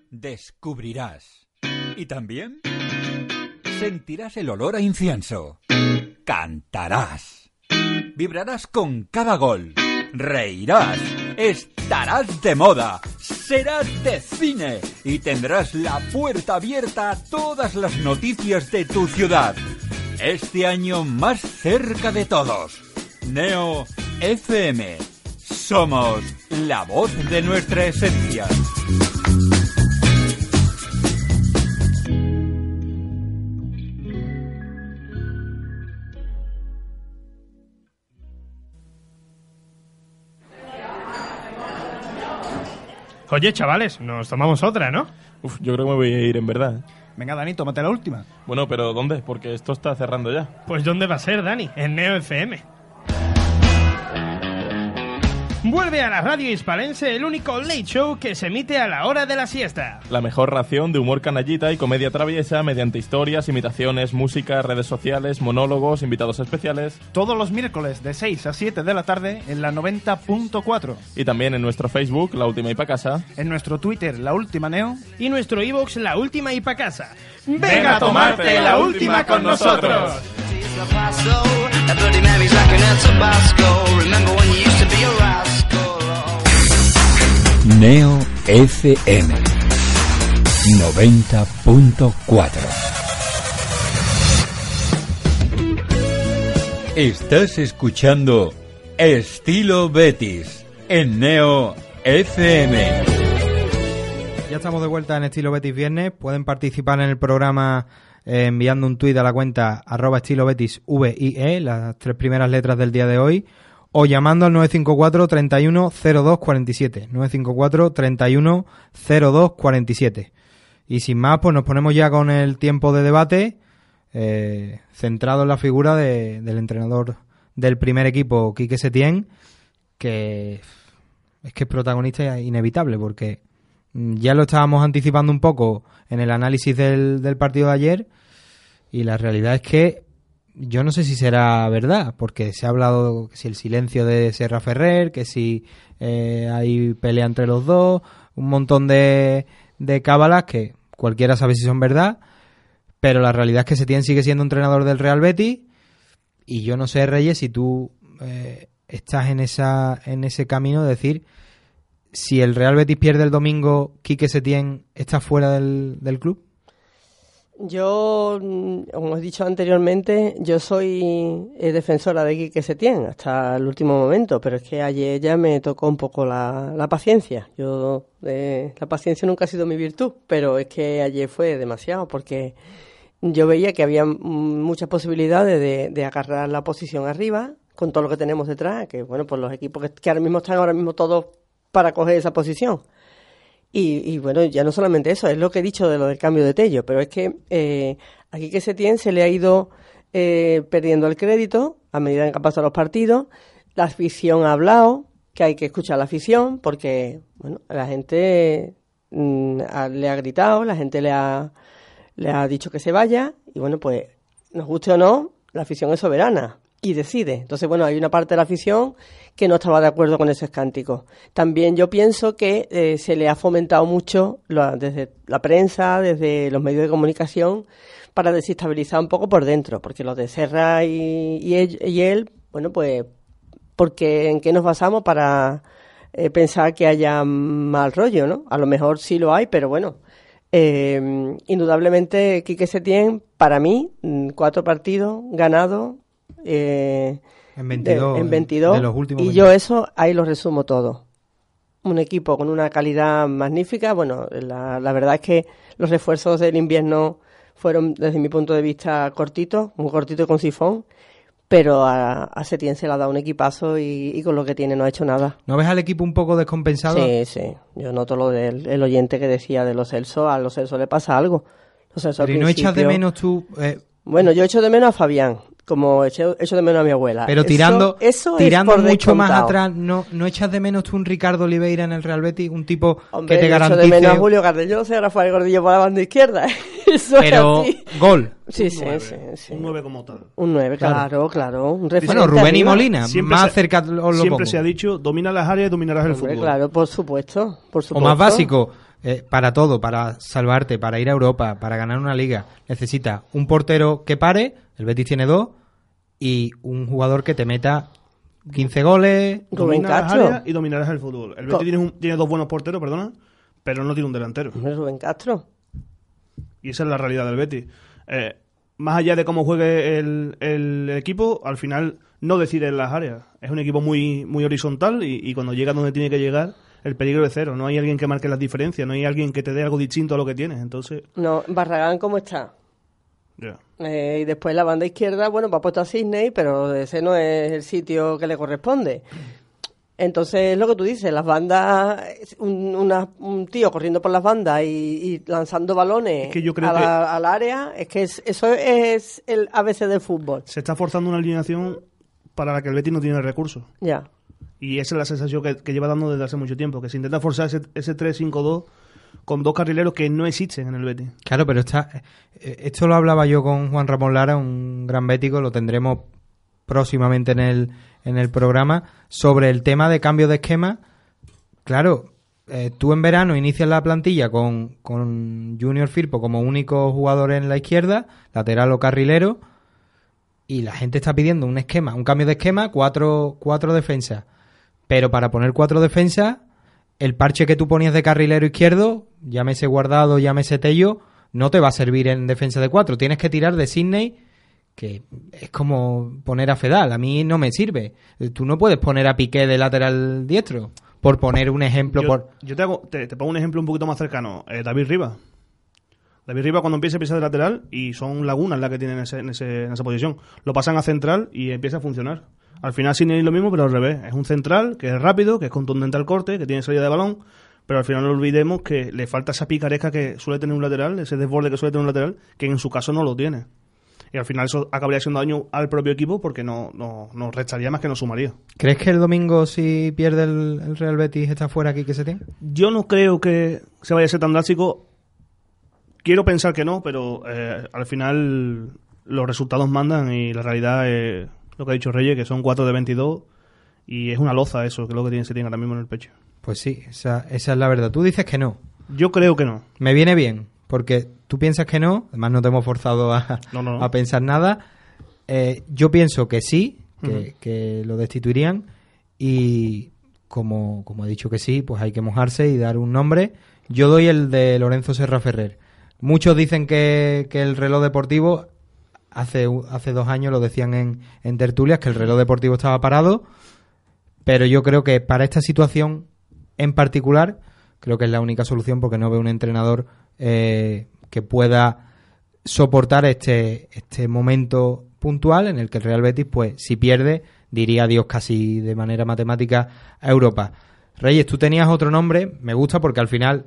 descubrirás y también sentirás el olor a incienso. Cantarás, vibrarás con cada gol, reirás, estarás de moda serás de cine y tendrás la puerta abierta a todas las noticias de tu ciudad. Este año más cerca de todos. Neo FM. Somos la voz de nuestra esencia. Oye, chavales, nos tomamos otra, ¿no? Uf, yo creo que me voy a ir en verdad. Venga, Dani, tómate la última. Bueno, pero ¿dónde? Porque esto está cerrando ya. Pues ¿dónde va a ser, Dani? En Neo FM. Vuelve a la radio hispalense el único late show que se emite a la hora de la siesta. La mejor ración de humor canallita y comedia traviesa mediante historias, imitaciones, música, redes sociales, monólogos, invitados especiales. Todos los miércoles de 6 a 7 de la tarde en la 90.4. Y también en nuestro Facebook, La Última y Pa' Casa. En nuestro Twitter, La Última Neo. Y nuestro iVoox, La Última y Pa' Casa. ¡Venga a tomarte la última con nosotros! Neo FM 90.4 Estás escuchando Estilo Betis en Neo FM. Ya estamos de vuelta en Estilo Betis Viernes. Pueden participar en el programa eh, enviando un tuit a la cuenta arroba estilo Betis VIE, las tres primeras letras del día de hoy o llamando al 954 31 02 47. 954 31 02 47. Y sin más, pues nos ponemos ya con el tiempo de debate eh, centrado en la figura de, del entrenador del primer equipo, Quique Setién, que es que es protagonista inevitable porque ya lo estábamos anticipando un poco en el análisis del, del partido de ayer y la realidad es que yo no sé si será verdad, porque se ha hablado si el silencio de Serra Ferrer, que si eh, hay pelea entre los dos, un montón de, de cábalas que cualquiera sabe si son verdad, pero la realidad es que Setién sigue siendo entrenador del Real Betis y yo no sé, Reyes, si tú eh, estás en, esa, en ese camino de decir si el Real Betis pierde el domingo, Quique Setién está fuera del, del club. Yo, como he dicho anteriormente, yo soy eh, defensora de Quique Setién hasta el último momento, pero es que ayer ya me tocó un poco la, la paciencia. Yo, eh, la paciencia nunca ha sido mi virtud, pero es que ayer fue demasiado porque yo veía que había muchas posibilidades de, de agarrar la posición arriba con todo lo que tenemos detrás, que bueno, pues los equipos que, que ahora mismo están ahora mismo todos para coger esa posición. Y, y, bueno, ya no solamente eso, es lo que he dicho de lo del cambio de Tello, pero es que eh, aquí que Setién se le ha ido eh, perdiendo el crédito a medida que han pasado los partidos, la afición ha hablado, que hay que escuchar la afición, porque bueno, la gente mm, le ha gritado, la gente le ha, le ha dicho que se vaya, y bueno, pues nos guste o no, la afición es soberana y decide. Entonces, bueno, hay una parte de la afición que no estaba de acuerdo con ese cántico. También yo pienso que eh, se le ha fomentado mucho desde la prensa, desde los medios de comunicación, para desestabilizar un poco por dentro, porque los de Serra y, y, él, y él, bueno, pues, porque ¿en qué nos basamos para eh, pensar que haya mal rollo, no? A lo mejor sí lo hay, pero bueno. Eh, indudablemente, Quique Setién, para mí, mm, cuatro partidos ganados, eh, en 22, de, en 22 de los últimos y 20. yo eso ahí lo resumo todo. Un equipo con una calidad magnífica. Bueno, la, la, verdad es que los refuerzos del invierno fueron, desde mi punto de vista, cortitos, muy cortitos con sifón. Pero a, a Setién se le ha dado un equipazo y, y, con lo que tiene no ha hecho nada. ¿No ves al equipo un poco descompensado? Sí, sí. Yo noto lo del el oyente que decía de los Celso. A los Celso le pasa algo. Los Celso Pero ¿y no echas de menos tú...? Eh... Bueno, yo echo de menos a Fabián como echo, echo, de menos a mi abuela. Pero tirando, eso, eso tirando es mucho descontado. más atrás, ¿no, ¿no echas de menos tú un Ricardo Oliveira en el Real Betis? Un tipo Hombre, que te garantice... Echo de menos a Julio Gardel, yo no sé, Rafael Gordillo por la banda izquierda. [laughs] eso Pero gol. Sí, sí, 9, sí, sí. Un 9 como tal. Un 9, claro, claro. Un bueno, Rubén y Molina, siempre más se, cerca os lo Siempre pongo. se ha dicho, domina las áreas y dominarás el Hombre, fútbol. Claro, por supuesto, por supuesto. O más básico, eh, para todo, para salvarte, para ir a Europa, para ganar una liga, necesita un portero que pare, el Betis tiene dos, y un jugador que te meta 15 goles. Las áreas y dominarás el fútbol. El Betis tiene, un- tiene dos buenos porteros, perdona, pero no tiene un delantero. Rubén Castro. Y esa es la realidad del Betis. Eh, más allá de cómo juegue el, el equipo, al final no decide en las áreas. Es un equipo muy, muy horizontal y, y cuando llega donde tiene que llegar, el peligro es cero. No hay alguien que marque las diferencias, no hay alguien que te dé algo distinto a lo que tienes. Entonces, No, Barragán, ¿cómo está? ya. Eh, y después la banda izquierda, bueno, va puesto a Sydney, pero ese no es el sitio que le corresponde. Entonces, es lo que tú dices, las bandas, un, una- un tío corriendo por las bandas y, y lanzando balones Es que yo creo a que- la- al área, es que es- eso es el ABC del fútbol. se está forzando una alineación para la que el Betis no tiene recursos. Ya. Y esa es la sensación que, lleva dando desde hace mucho tiempo, que se intenta forzar ese, ese 3-5-2 con dos carrileros que no existen en el Betis. Claro, pero está, eh, esto lo hablaba yo con Juan Ramón Lara, un gran bético, lo tendremos próximamente en el, en el programa, sobre el tema de cambio de esquema. Claro, eh, tú en verano inicias la plantilla con, con Junior Firpo como único jugador en la izquierda, lateral o carrilero, y la gente está pidiendo un esquema, un cambio de esquema, cuatro, cuatro defensas. Pero para poner cuatro defensas, el parche que tú ponías de carrilero izquierdo, llámese guardado, llámese tello, no te va a servir en defensa de cuatro. Tienes que tirar de Sidney, que es como poner a Fedal. A mí no me sirve. Tú no puedes poner a Piqué de lateral diestro, por poner un ejemplo. Yo, por yo te, hago- te- te pongo un ejemplo un poquito más cercano. Eh, David Rivas. David Riva cuando empieza empieza de lateral y son lagunas las que tienen en, ese- en ese- en esa posición. Lo pasan a central y empieza a funcionar. Al final sin es lo mismo, pero al revés. Es un central que es rápido, que es contundente al corte, que tiene salida de balón, pero al final no olvidemos que le falta esa picaresca que suele tener un lateral, ese desborde que suele tener un lateral, que en su caso no lo tiene. Y al final eso acabaría haciendo daño al propio equipo porque no, no, no restaría más que nos sumaría. ¿Crees que el domingo si pierde el, el Real Betis está fuera aquí que se tiene? Yo no creo que se vaya a ser tan drástico. Quiero pensar que no, pero eh, al final los resultados mandan y la realidad es lo que ha dicho Reyes, que son 4 de 22 y es una loza eso, que es lo que tiene, se tiene ahora mismo en el pecho. Pues sí, esa, esa es la verdad. Tú dices que no. Yo creo que no. Me viene bien, porque tú piensas que no, además no te hemos forzado a, No, no, no. a pensar nada. Eh, yo pienso que sí, que, que lo destituirían y como, como he dicho que sí, pues hay que mojarse y dar un nombre. Yo doy el de Lorenzo Serra Ferrer. Muchos dicen que, que el reloj deportivo, hace, hace dos años lo decían en, en tertulias, que el reloj deportivo estaba parado, pero yo creo que para esta situación en particular, creo que es la única solución porque no veo un entrenador eh, que pueda soportar este, este momento puntual en el que el Real Betis, pues, si pierde, diría adiós casi de manera matemática a Europa. Reyes, tú tenías otro nombre, me gusta porque al final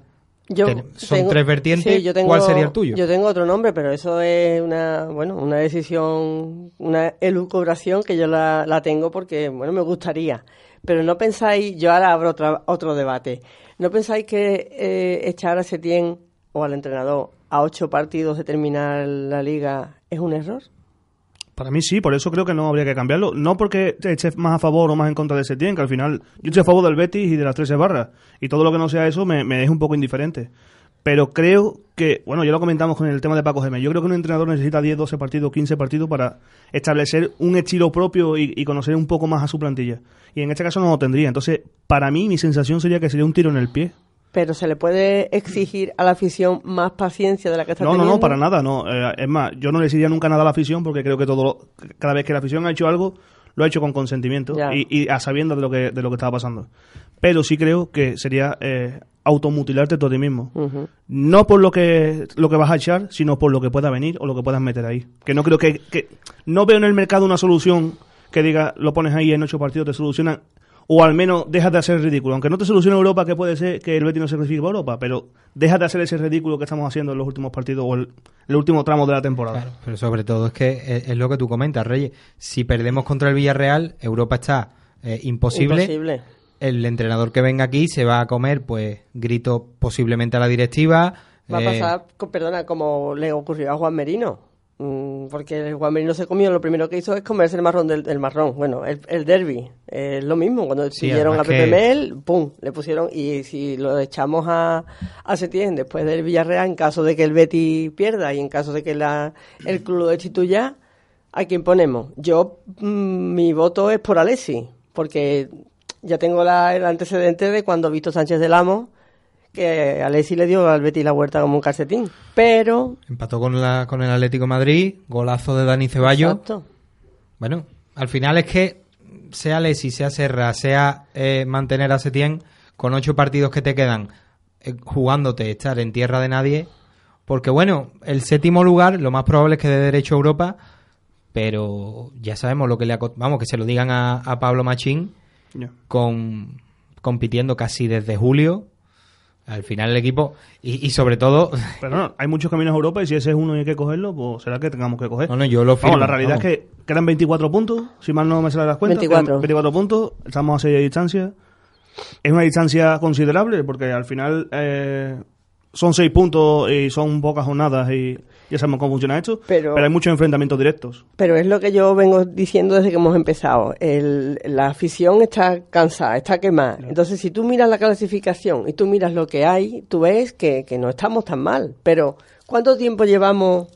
Yo ten- son tengo- tres vertientes. sí, yo tengo- ¿Cuál sería el tuyo? Yo tengo otro nombre, pero eso es una, bueno, una decisión, una elucubración que yo la, la tengo porque, bueno, me gustaría. Pero no pensáis, yo ahora abro otra, otro debate, ¿no pensáis que eh, echar a Setién o al entrenador a ocho partidos de terminar la liga es un error? Para mí sí, por eso creo que no habría que cambiarlo. No porque eche más a favor o más en contra de Setién, que al final yo estoy a favor del Betis y de las 13 barras. Y todo lo que no sea eso me, me deja un poco indiferente. Pero creo que, bueno, ya lo comentamos con el tema de Paco Gémez. Yo creo que un entrenador necesita 10, 12 partidos, 15 partidos para establecer un estilo propio y, y conocer un poco más a su plantilla. Y en este caso no lo tendría. Entonces, para mí, mi sensación sería que sería un tiro en el pie. Pero se le puede exigir a la afición más paciencia de la que está No, no, teniendo. no, para nada, no. Eh, es más, yo no le exigiría nunca nada a la afición porque creo que todo lo- cada vez que la afición ha hecho algo, lo ha hecho con consentimiento y, y a sabiendas de lo que de lo que estaba pasando. Pero sí creo que sería eh, automutilarte tú a ti mismo. No por lo que lo que vas a echar, sino por lo que pueda venir o lo que puedas meter ahí. Que no creo que, que no veo en el mercado una solución que diga lo pones ahí en ocho partidos te solucionan o al menos dejas de hacer ridículo. Aunque no te solucione Europa, que puede ser que el Betis no se clasifique para Europa, pero deja de hacer ese ridículo que estamos haciendo en los últimos partidos o el, el último tramo de la temporada. Pero sobre todo es que es, es lo que tú comentas, Reyes. Si perdemos contra el Villarreal, Europa está eh, imposible. Imposible. El entrenador que venga aquí se va a comer, pues, grito posiblemente a la directiva. Va a eh, pasar, co- perdona, como le ocurrió a Juan Merino. Mm, Porque el Juan Merino se comió, lo primero que hizo es comerse el marrón del, marrón. Bueno, el, el derby, es lo mismo. Cuando Sí, pidieron a Pepe que- Mel, ¡pum! Le pusieron. Y si lo echamos a, a Setién después del Villarreal, en caso de que el Betty pierda y en caso de que la, el club lo destituya, ¿a quién ponemos? Yo, mm, mi voto es por Alessi, porque ya tengo la- el antecedente de cuando Víctor Sánchez del Amo que Alessi le dio al Betis la huerta como un calcetín. Pero, Empató con, la, con el Atlético de Madrid, golazo de Dani Ceballos. exacto. Bueno, al final es que sea Lesi, sea Serra, sea eh, mantener a Setién con ocho partidos que te quedan eh, jugándote estar en tierra de nadie. Porque bueno, el séptimo lugar lo más probable es que dé derecho a Europa, pero ya sabemos lo que le ha costado. Vamos, que se lo digan a, a Pablo Machín con, compitiendo casi desde julio. Al final el equipo, y, y sobre todo, Pero no, hay muchos caminos a Europa y si ese es uno y hay que cogerlo, pues será que tengamos que coger. No, no, yo lo Vamos, firmo, la realidad vamos. es que quedan 24 puntos, si mal no me salen las cuentas. 24. quedan 24 puntos, estamos a 6 de distancia. Es una distancia considerable porque al final eh, son 6 puntos y son pocas jornadas y ya sabemos cómo funciona esto. Pero- hay muchos enfrentamientos directos. Pero es lo que yo vengo diciendo desde que hemos empezado. El- la afición está cansada, está quemada. Entonces, si tú miras la clasificación y tú miras lo que hay, tú ves que, que no estamos tan mal. Pero, ¿cuánto tiempo llevamos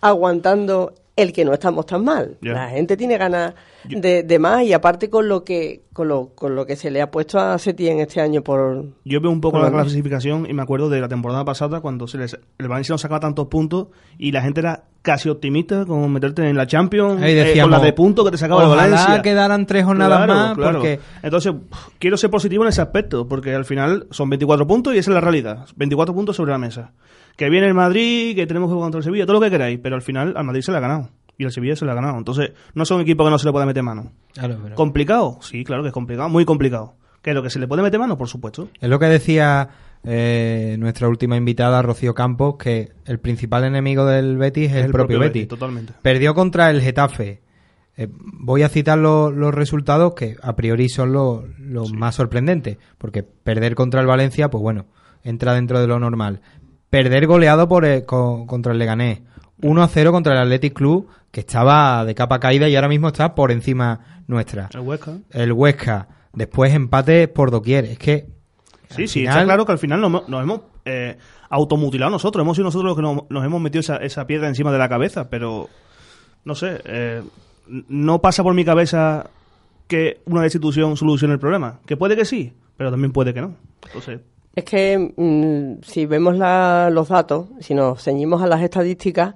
aguantando el que no estamos tan mal? La gente tiene ganas de, de más y aparte con lo que con lo, con lo que se le ha puesto a Setién este año por... Yo veo un poco la clasificación y me acuerdo de la temporada pasada cuando se les, el Valencia no sacaba tantos puntos y la gente era casi optimista con meterte en la Champions, Ahí eh, con la de punto que te sacaba el Valencia. quedaran tres jornadas Claro, más, claro. porque Entonces, quiero ser positivo en ese aspecto, porque al final son 24 puntos y esa es la realidad. 24 puntos sobre la mesa. Que viene el Madrid, que tenemos juego contra el Sevilla, todo lo que queráis, pero al final al Madrid se le ha ganado. Y al Sevilla se le ha ganado. Entonces, no son equipos que no se le pueda meter mano. Claro, pero- ¿Complicado? Sí, claro que es complicado, muy complicado. ¿Que lo que se le puede meter mano? Por supuesto. Es lo que decía eh, nuestra última invitada, Rocío Campos, que el principal enemigo del Betis es, el, propio, Betis. Totalmente. Perdió contra el Getafe. Eh, voy a citar lo- los resultados que a priori son los los más sorprendentes, porque perder contra el Valencia, pues bueno, entra dentro de lo normal. Perder goleado por el- co- contra el Leganés. 1 a 0 contra el Athletic Club, que estaba de capa caída y ahora mismo está por encima nuestra. El Huesca. El Huesca. Después empate por doquier. Es que Sí, sí, final- está claro que al final nos, nos hemos eh, automutilado nosotros. Hemos sido nosotros los que nos, nos hemos metido esa, esa piedra encima de la cabeza, pero no sé, eh, no pasa por mi cabeza que una destitución solucione el problema. Que puede que sí, pero también puede que no. Entonces, Es que mm, si vemos la- los datos, si nos ceñimos a las estadísticas,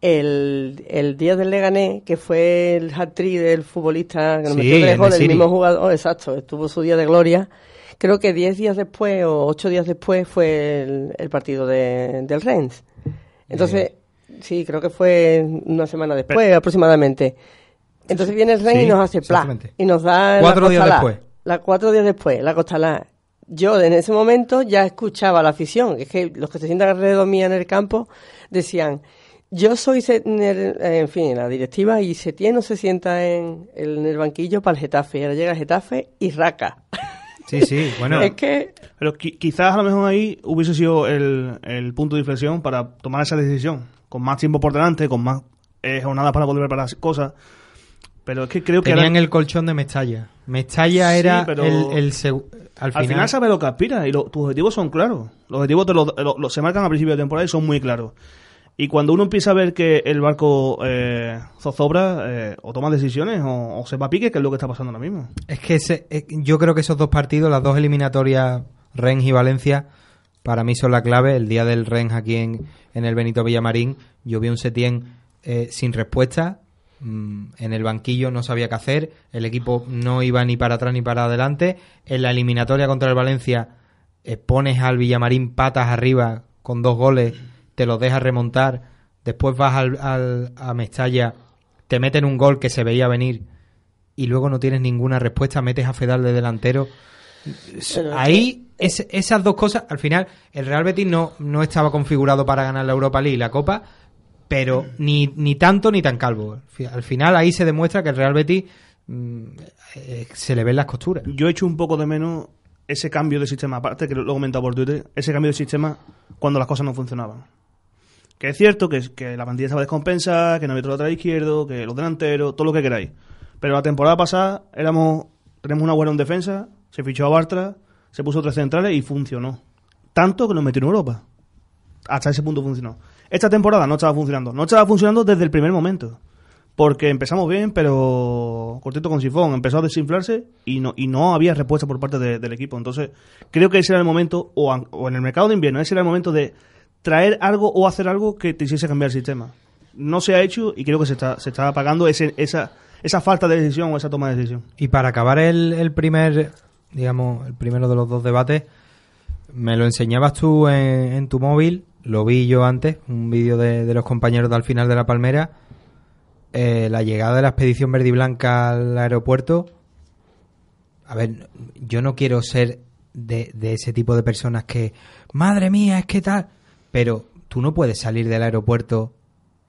el, el día del Leganés, que fue el hat-trick del futbolista que nos Sí, metió tres el goles, el mismo jugador, exacto, estuvo su día de gloria. Creo que 10 días después o 8 días después fue el, el partido de, del Rennes. Entonces, sí, creo que fue una semana después aproximadamente. Entonces viene el Rennes Sí, y nos hace pla y nos da la Cuatro días después. La cuatro días después, la costalá. Yo en ese momento ya escuchaba a la afición, es que los que se sientan alrededor mía en el campo decían, yo soy, en el- en fin, la directiva y Setién no se sienta en, en el banquillo para el Getafe, y ahora llega el Getafe y raca. Sí, sí, [laughs] bueno. es que pero qui- quizás a lo mejor ahí hubiese sido el, el punto de inflexión para tomar esa decisión. Con más tiempo por delante, con más eh, jornadas para poder preparar cosas. Pero es que creo que... Tenían ahora- el colchón de Mestalla. Mestalla Sí, era pero el, el seg- al, Al final, sabes lo que aspiras y lo- tus objetivos son claros. Los objetivos te lo- lo- lo- se marcan a principio de temporada y son muy claros. Y cuando uno empieza a ver que el barco eh, zozobra, eh, o toma decisiones o, o se va a pique, que es lo que está pasando ahora mismo. Es que ese- eh, yo creo que esos dos partidos, las dos eliminatorias, Rennes y Valencia, para mí son la clave. El día del Rennes aquí en, en el Benito Villamarín, yo vi un Setién eh, sin respuesta. Mm, En el banquillo no sabía qué hacer. El equipo no iba ni para atrás ni para adelante. En la eliminatoria contra el Valencia, eh, pones al Villamarín patas arriba con dos goles, te los dejas remontar. Después vas al, al- a Mestalla, te meten un gol que se veía venir y luego no tienes ninguna respuesta, metes a Fedal de delantero. Ahí, es- esas dos cosas, al final, el Real Betis no, no estaba configurado para ganar la Europa League y la Copa, pero ni, ni tanto ni tan calvo. Al fi- Al final ahí se demuestra que el Real Betis mm, eh, se le ven las costuras. Yo he hecho un poco de menos ese cambio de sistema, aparte que lo he comentado por Twitter, ese cambio de sistema cuando las cosas no funcionaban. Que es cierto que, que la plantilla estaba descompensada, que no había otro lateral izquierdo, que los delanteros, todo lo que queráis. Pero la temporada pasada éramos tenemos una buena en defensa, se fichó a Bartra, se puso tres centrales y funcionó. Tanto que nos metió en Europa. Hasta ese punto funcionó. Esta temporada no estaba funcionando. No estaba funcionando desde el primer momento. Porque empezamos bien, pero cortito con sifón. Empezó a desinflarse y no, y no había respuesta por parte de- del equipo. Entonces, creo que ese era el momento, o, en el mercado de invierno, ese era el momento de traer algo o hacer algo que te hiciese cambiar el sistema. No se ha hecho y creo que se está, se está apagando ese, esa, esa falta de decisión o esa toma de decisión. Y para acabar el, el primer, digamos, el primero de los dos debates, me lo enseñabas tú en tu móvil, lo vi yo antes, un vídeo de, de los compañeros de al final de la Palmera, eh, la llegada de la expedición verde y blanca al aeropuerto. A ver, yo no quiero ser de, de ese tipo de personas que, madre mía, es que tal, pero tú no puedes salir del aeropuerto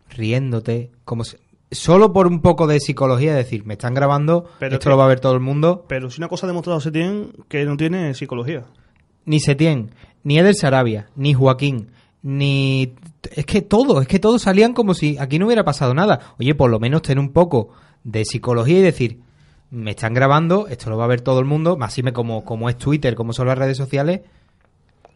riéndote, como si- solo por un poco de psicología, decir, me están grabando, Pero esto que- lo va a ver todo el mundo. Pero si una cosa ha demostrado Setién que no tiene psicología. Ni Setién, ni Eder Sarabia, ni Joaquín, ni... Es que todo, es que todos salían como si aquí no hubiera pasado nada. Oye, por lo menos tener un poco de psicología y decir, me están grabando, esto lo va a ver todo el mundo, más me como, como es Twitter, como son las redes sociales,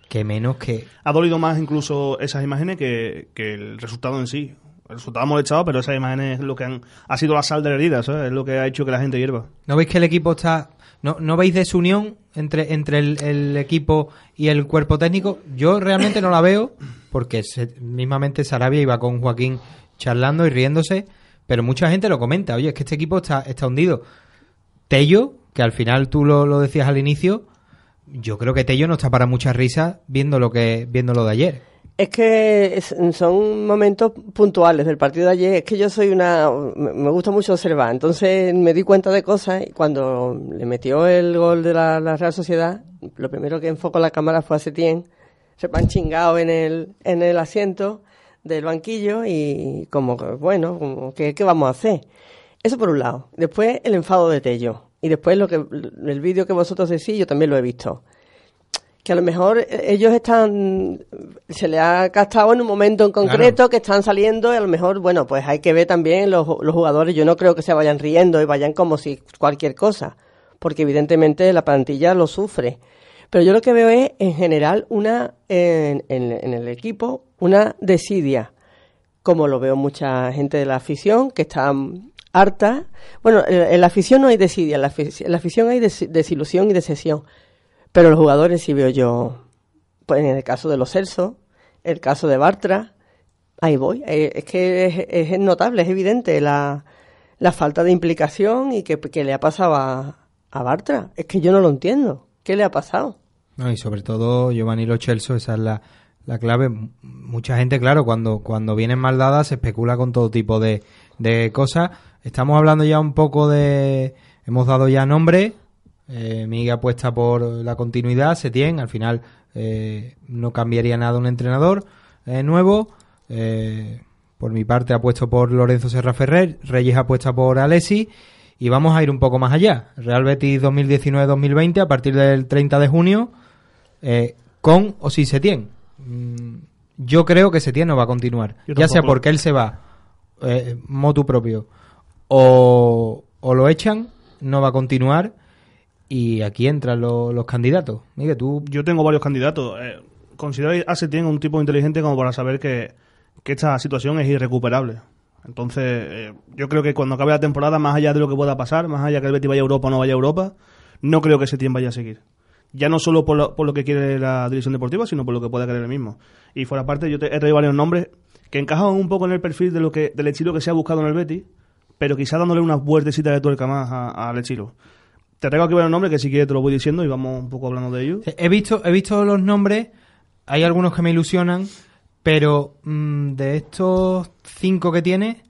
que menos que... Ha dolido más incluso esas imágenes que, que el resultado en sí. El resultado ha molestado, pero esas imágenes es lo que han, ha sido la sal de la herida, ¿sabes? Es lo que ha hecho que la gente hierva. ¿No veis que el equipo está... ¿No, ¿no veis desunión entre, entre el, equipo y el cuerpo técnico? Yo realmente no la veo porque se- mismamente Sarabia iba con Joaquín charlando y riéndose, pero mucha gente lo comenta, oye, es que este equipo está, está hundido. Tello, que al final tú lo, lo decías al inicio, yo creo que Tello no está para muchas risas viendo lo que viendo lo de ayer. Es que son momentos puntuales del partido de ayer. Es que yo soy una. Me gusta mucho observar. Entonces me di cuenta de cosas y cuando le metió el gol de la, Real Sociedad, lo primero que enfocó la cámara fue a Setién. Se pan chingado en el, en el asiento del banquillo y como bueno, como que, ¿qué vamos a hacer? Eso por un lado. Después el enfado de Tello. Y después lo que el vídeo que vosotros decís, yo también lo he visto que a lo mejor eh, ellos están, se le ha gastado en un momento en concreto que están saliendo y a lo mejor, bueno, pues hay que ver también los, los jugadores, yo no creo que se vayan riendo y vayan como si cualquier cosa, porque evidentemente la plantilla lo sufre. Pero yo lo que veo es, en general, una, en, en- en el equipo, una desidia, como lo veo mucha gente de la afición, que está harta. Bueno, en, la afición no hay desidia, en la, afi- en la afición hay des- desilusión y decepción. Pero los jugadores sí veo yo, pues en el caso de los Celso, el caso de Bartra, ahí voy. Eh, es que es, notable, es evidente la, la falta de implicación y que, que le ha pasado a, Bartra. Es que yo no lo entiendo. ¿Qué le ha pasado? No, y sobre todo Giovanni Lo Celso, esa es la, la clave. Mucha gente, claro, cuando, cuando vienen mal dadas se especula con todo tipo de, de cosas. Estamos hablando ya un poco de... Hemos dado ya nombre. Eh, Miguel apuesta por la continuidad. Setién, al final eh, no cambiaría nada un entrenador eh, nuevo. Eh, por mi parte apuesto por Lorenzo Serra Ferrer. Reyes apuesta por Alessi. Y vamos a ir un poco más allá. Real Betis 2019-2020 a partir del 30 de junio con o sin Setién. Mm, yo creo que Setién no va a continuar. Ya sea porque él se va, eh, motu propio, o, o lo echan, no va a continuar. Y aquí entran lo- los candidatos. Miguel, tú. Yo tengo varios candidatos. Eh, considero a Setién un tipo inteligente como para saber que, que esta situación es irrecuperable. Entonces, eh, yo creo que cuando acabe la temporada, más allá de lo que pueda pasar, más allá que el Betis vaya a Europa o no vaya a Europa, no creo que Setién vaya a seguir. Ya no solo por lo, por lo que quiere la dirección deportiva, sino por lo que pueda querer él mismo. Y fuera parte, yo te, he traído varios nombres que encajan un poco en el perfil de lo que, del estilo que se ha buscado en el Betis, pero quizá dándole una vueltecita de tuerca más al estilo. Te traigo aquí varios nombres que si quieres te los voy diciendo y vamos un poco hablando de ellos. He visto, he visto los nombres, hay algunos que me ilusionan, pero mm, de estos cinco que tiene,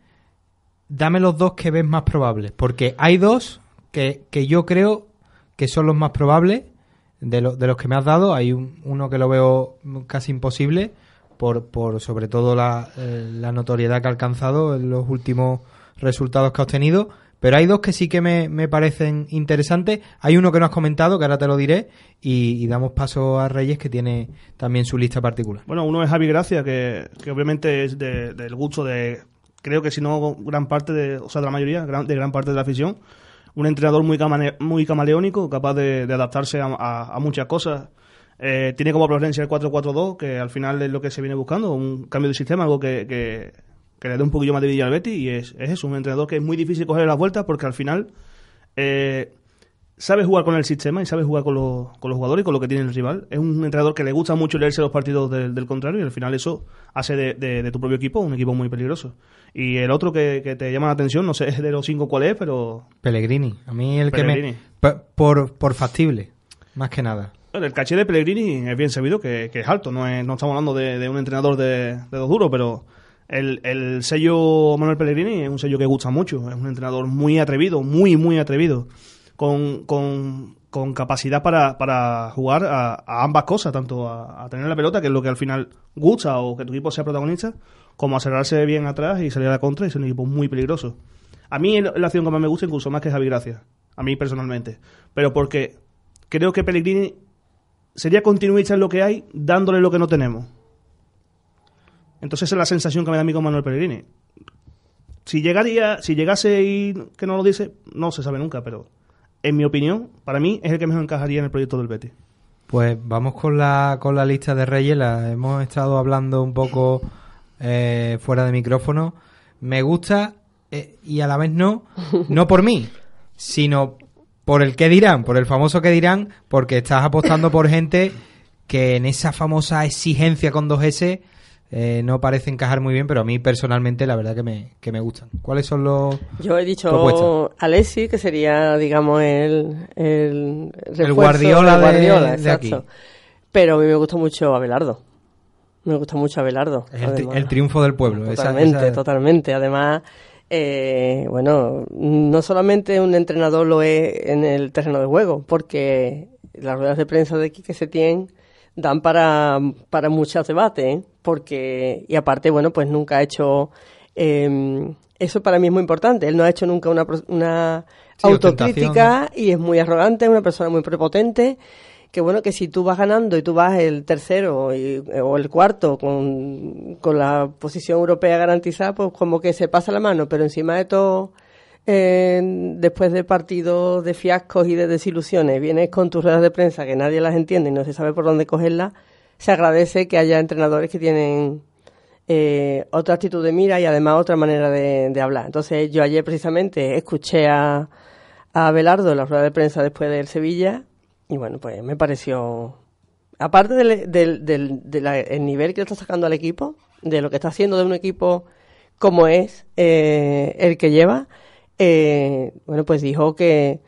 dame los dos que ves más probables. Porque hay dos que, que yo creo que son los más probables de, lo- de los que me has dado. Hay un- uno que lo veo casi imposible, por, por sobre todo la, eh, la notoriedad que ha alcanzado en los últimos resultados que ha obtenido. Pero hay dos que sí que me, me parecen interesantes. Hay uno que no has comentado, que ahora te lo diré, y, damos paso a Reyes, que tiene también su lista particular. Bueno, uno es Javi Gracia, que, que obviamente es de- del gusto de, creo que si no gran parte de, o sea, de la mayoría, gran- de gran parte de la afición. Un entrenador muy, muy camaleónico, capaz de, adaptarse a, a- a muchas cosas. Eh, tiene como preferencia el 4-4-2, que al final es lo que se viene buscando, un cambio de sistema, algo que, que, que le dé un poquillo más de vida al Betis, y es, es eso, un entrenador que es muy difícil cogerle las vueltas, porque al final eh, sabe jugar con el sistema y sabe jugar con los, con los jugadores y con lo que tiene el rival. Es un entrenador que le gusta mucho leerse los partidos del, del contrario y al final eso hace de, de- de tu propio equipo un equipo muy peligroso. Y el otro que, que te llama la atención, no sé [laughs] de los cinco cuál es, pero Pellegrini. A mí el Pellegrini. que me... Por, por factible, más que nada. El caché de Pellegrini es bien sabido que, que es alto, no, es- no estamos hablando de, de un entrenador de, de dos duros, pero el, el sello Manuel Pellegrini es un sello que gusta mucho, es un entrenador muy atrevido, muy, muy atrevido, con, con, con capacidad para, para jugar a, a ambas cosas, tanto a, tener la pelota, que es lo que al final gusta, o que tu equipo sea protagonista, como a cerrarse bien atrás y salir a la contra y ser un equipo muy peligroso. A mí es la acción que más me gusta, incluso más que Javi Gracia, a mí personalmente, pero porque creo que Pellegrini sería continuista en lo que hay, dándole lo que no tenemos. Entonces es la sensación que me da a mí con Manuel Pellegrini. Si llegaría, si llegase y que no lo dice, no se sabe nunca, pero en mi opinión, para mí es el que mejor encajaría en el proyecto del Betis. Pues vamos con la, con la lista de Reyes. La hemos estado hablando un poco eh, fuera de micrófono. Me gusta eh, y a la vez no, no por mí, sino por el que dirán, por el famoso que dirán, porque estás apostando por gente que en esa famosa exigencia con 2S eh, no parece encajar muy bien, pero a mí personalmente la verdad que me, que me gustan. ¿Cuáles son los Yo he dicho Alessi, que sería, digamos, el el, el Guardiola, Guardiola de, de aquí. Pero a mí me gusta mucho Abelardo. Me gusta mucho Abelardo. Es el, tri el, triunfo del pueblo. Totalmente, esa, esa... totalmente. Además, eh, bueno, no solamente un entrenador lo es en el terreno de juego, porque las ruedas de prensa de Quique Setién dan para, para muchos debates, ¿eh? Porque, y aparte, bueno, pues nunca ha hecho, eh, eso para mí es muy importante, él no ha hecho nunca una, una sí, autocrítica y es muy arrogante, es una persona muy prepotente, que bueno, que si tú vas ganando y tú vas el tercero y, o el cuarto con, con la posición europea garantizada, pues como que se pasa la mano, pero encima de todo eh, después de partidos de fiascos y de desilusiones, vienes con tus ruedas de prensa que nadie las entiende y no se sabe por dónde cogerlas, se agradece que haya entrenadores que tienen eh, otra actitud de mira y además otra manera de, hablar. Entonces yo ayer precisamente escuché a, a Belardo en la rueda de prensa después del Sevilla y bueno, pues me pareció, aparte del, del, del, del nivel que está sacando al equipo, de lo que está haciendo de un equipo como es eh, el que lleva, eh, bueno, pues dijo que,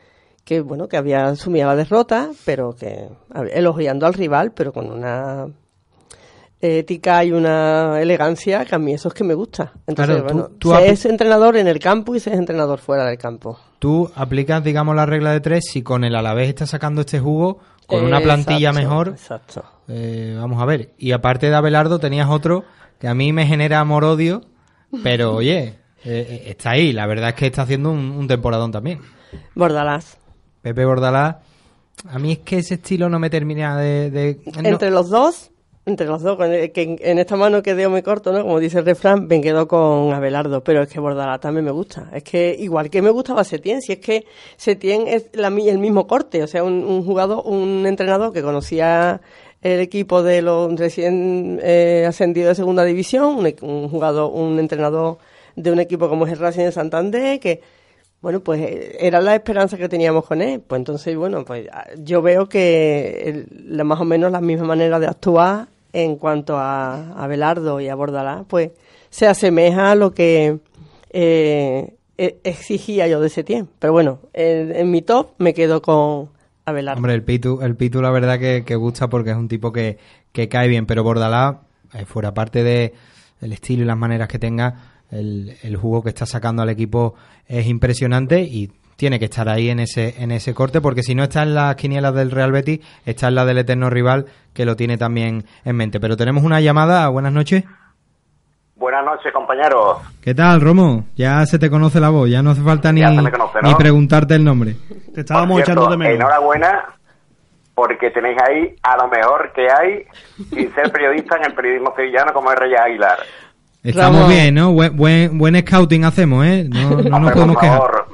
que, bueno, que había asumido la derrota, pero que elogiando al rival, pero con una ética y una elegancia que a mí eso es que me gusta. Entonces, Claro, tú- bueno, tú se es entrenador en el campo y se es entrenador fuera del campo. Tú aplicas, digamos, la regla de tres si con el Alavés está sacando este jugo con una plantilla mejor. Exacto. eh, vamos a ver. Y aparte de Abelardo tenías otro que a mí me genera amor-odio, pero oye, eh, eh, está ahí. La verdad es que está haciendo un, un temporadón también. Bordalás. Pepe Bordalás, a mí es que ese estilo no me termina de... Entre los dos, entre los dos, que en, esta mano que deo me corto, ¿no? Como dice el refrán, me quedo con Abelardo, pero es que Bordalás también me gusta. Es que igual que me gustaba Setién, si es que Setién es la, el mismo corte, o sea, un, jugador, un entrenador que conocía el equipo de los recién eh, ascendidos de segunda división, un, un jugador, un entrenador de un equipo como es el Racing de Santander, que bueno, pues eh, era la esperanza que teníamos con él. Pues entonces, bueno, pues ah, yo veo que el- la, más o menos la misma manera de actuar en cuanto a, a Belardo y a Bordalás, pues se asemeja a lo que eh, e- exigía yo de ese tiempo. Pero bueno, en, en mi top me quedo con Abelardo. Hombre, el Pitu, el Pitu la verdad que, gusta porque es un tipo que, que cae bien, pero Bordalás, eh, fuera parte de el estilo y las maneras que tenga, el, el jugo que está sacando al equipo es impresionante y tiene que estar ahí en ese, en ese corte, porque si no está en las quinielas del Real Betis, está en la del eterno rival, que lo tiene también en mente. Pero tenemos una llamada, buenas noches. Buenas noches, compañeros. ¿Qué tal, Romo? Ya se te conoce la voz, ya no hace falta ni, ni preguntarte el nombre. Te Por cierto, Enhorabuena, porque tenéis ahí a lo mejor que hay sin ser periodista en el periodismo sevillano como es Reyes Aguilar. Estamos Ramón. bien, ¿no? Buen, buen, buen scouting hacemos, ¿eh? No, [laughs] no nos podemos por quejar. favor,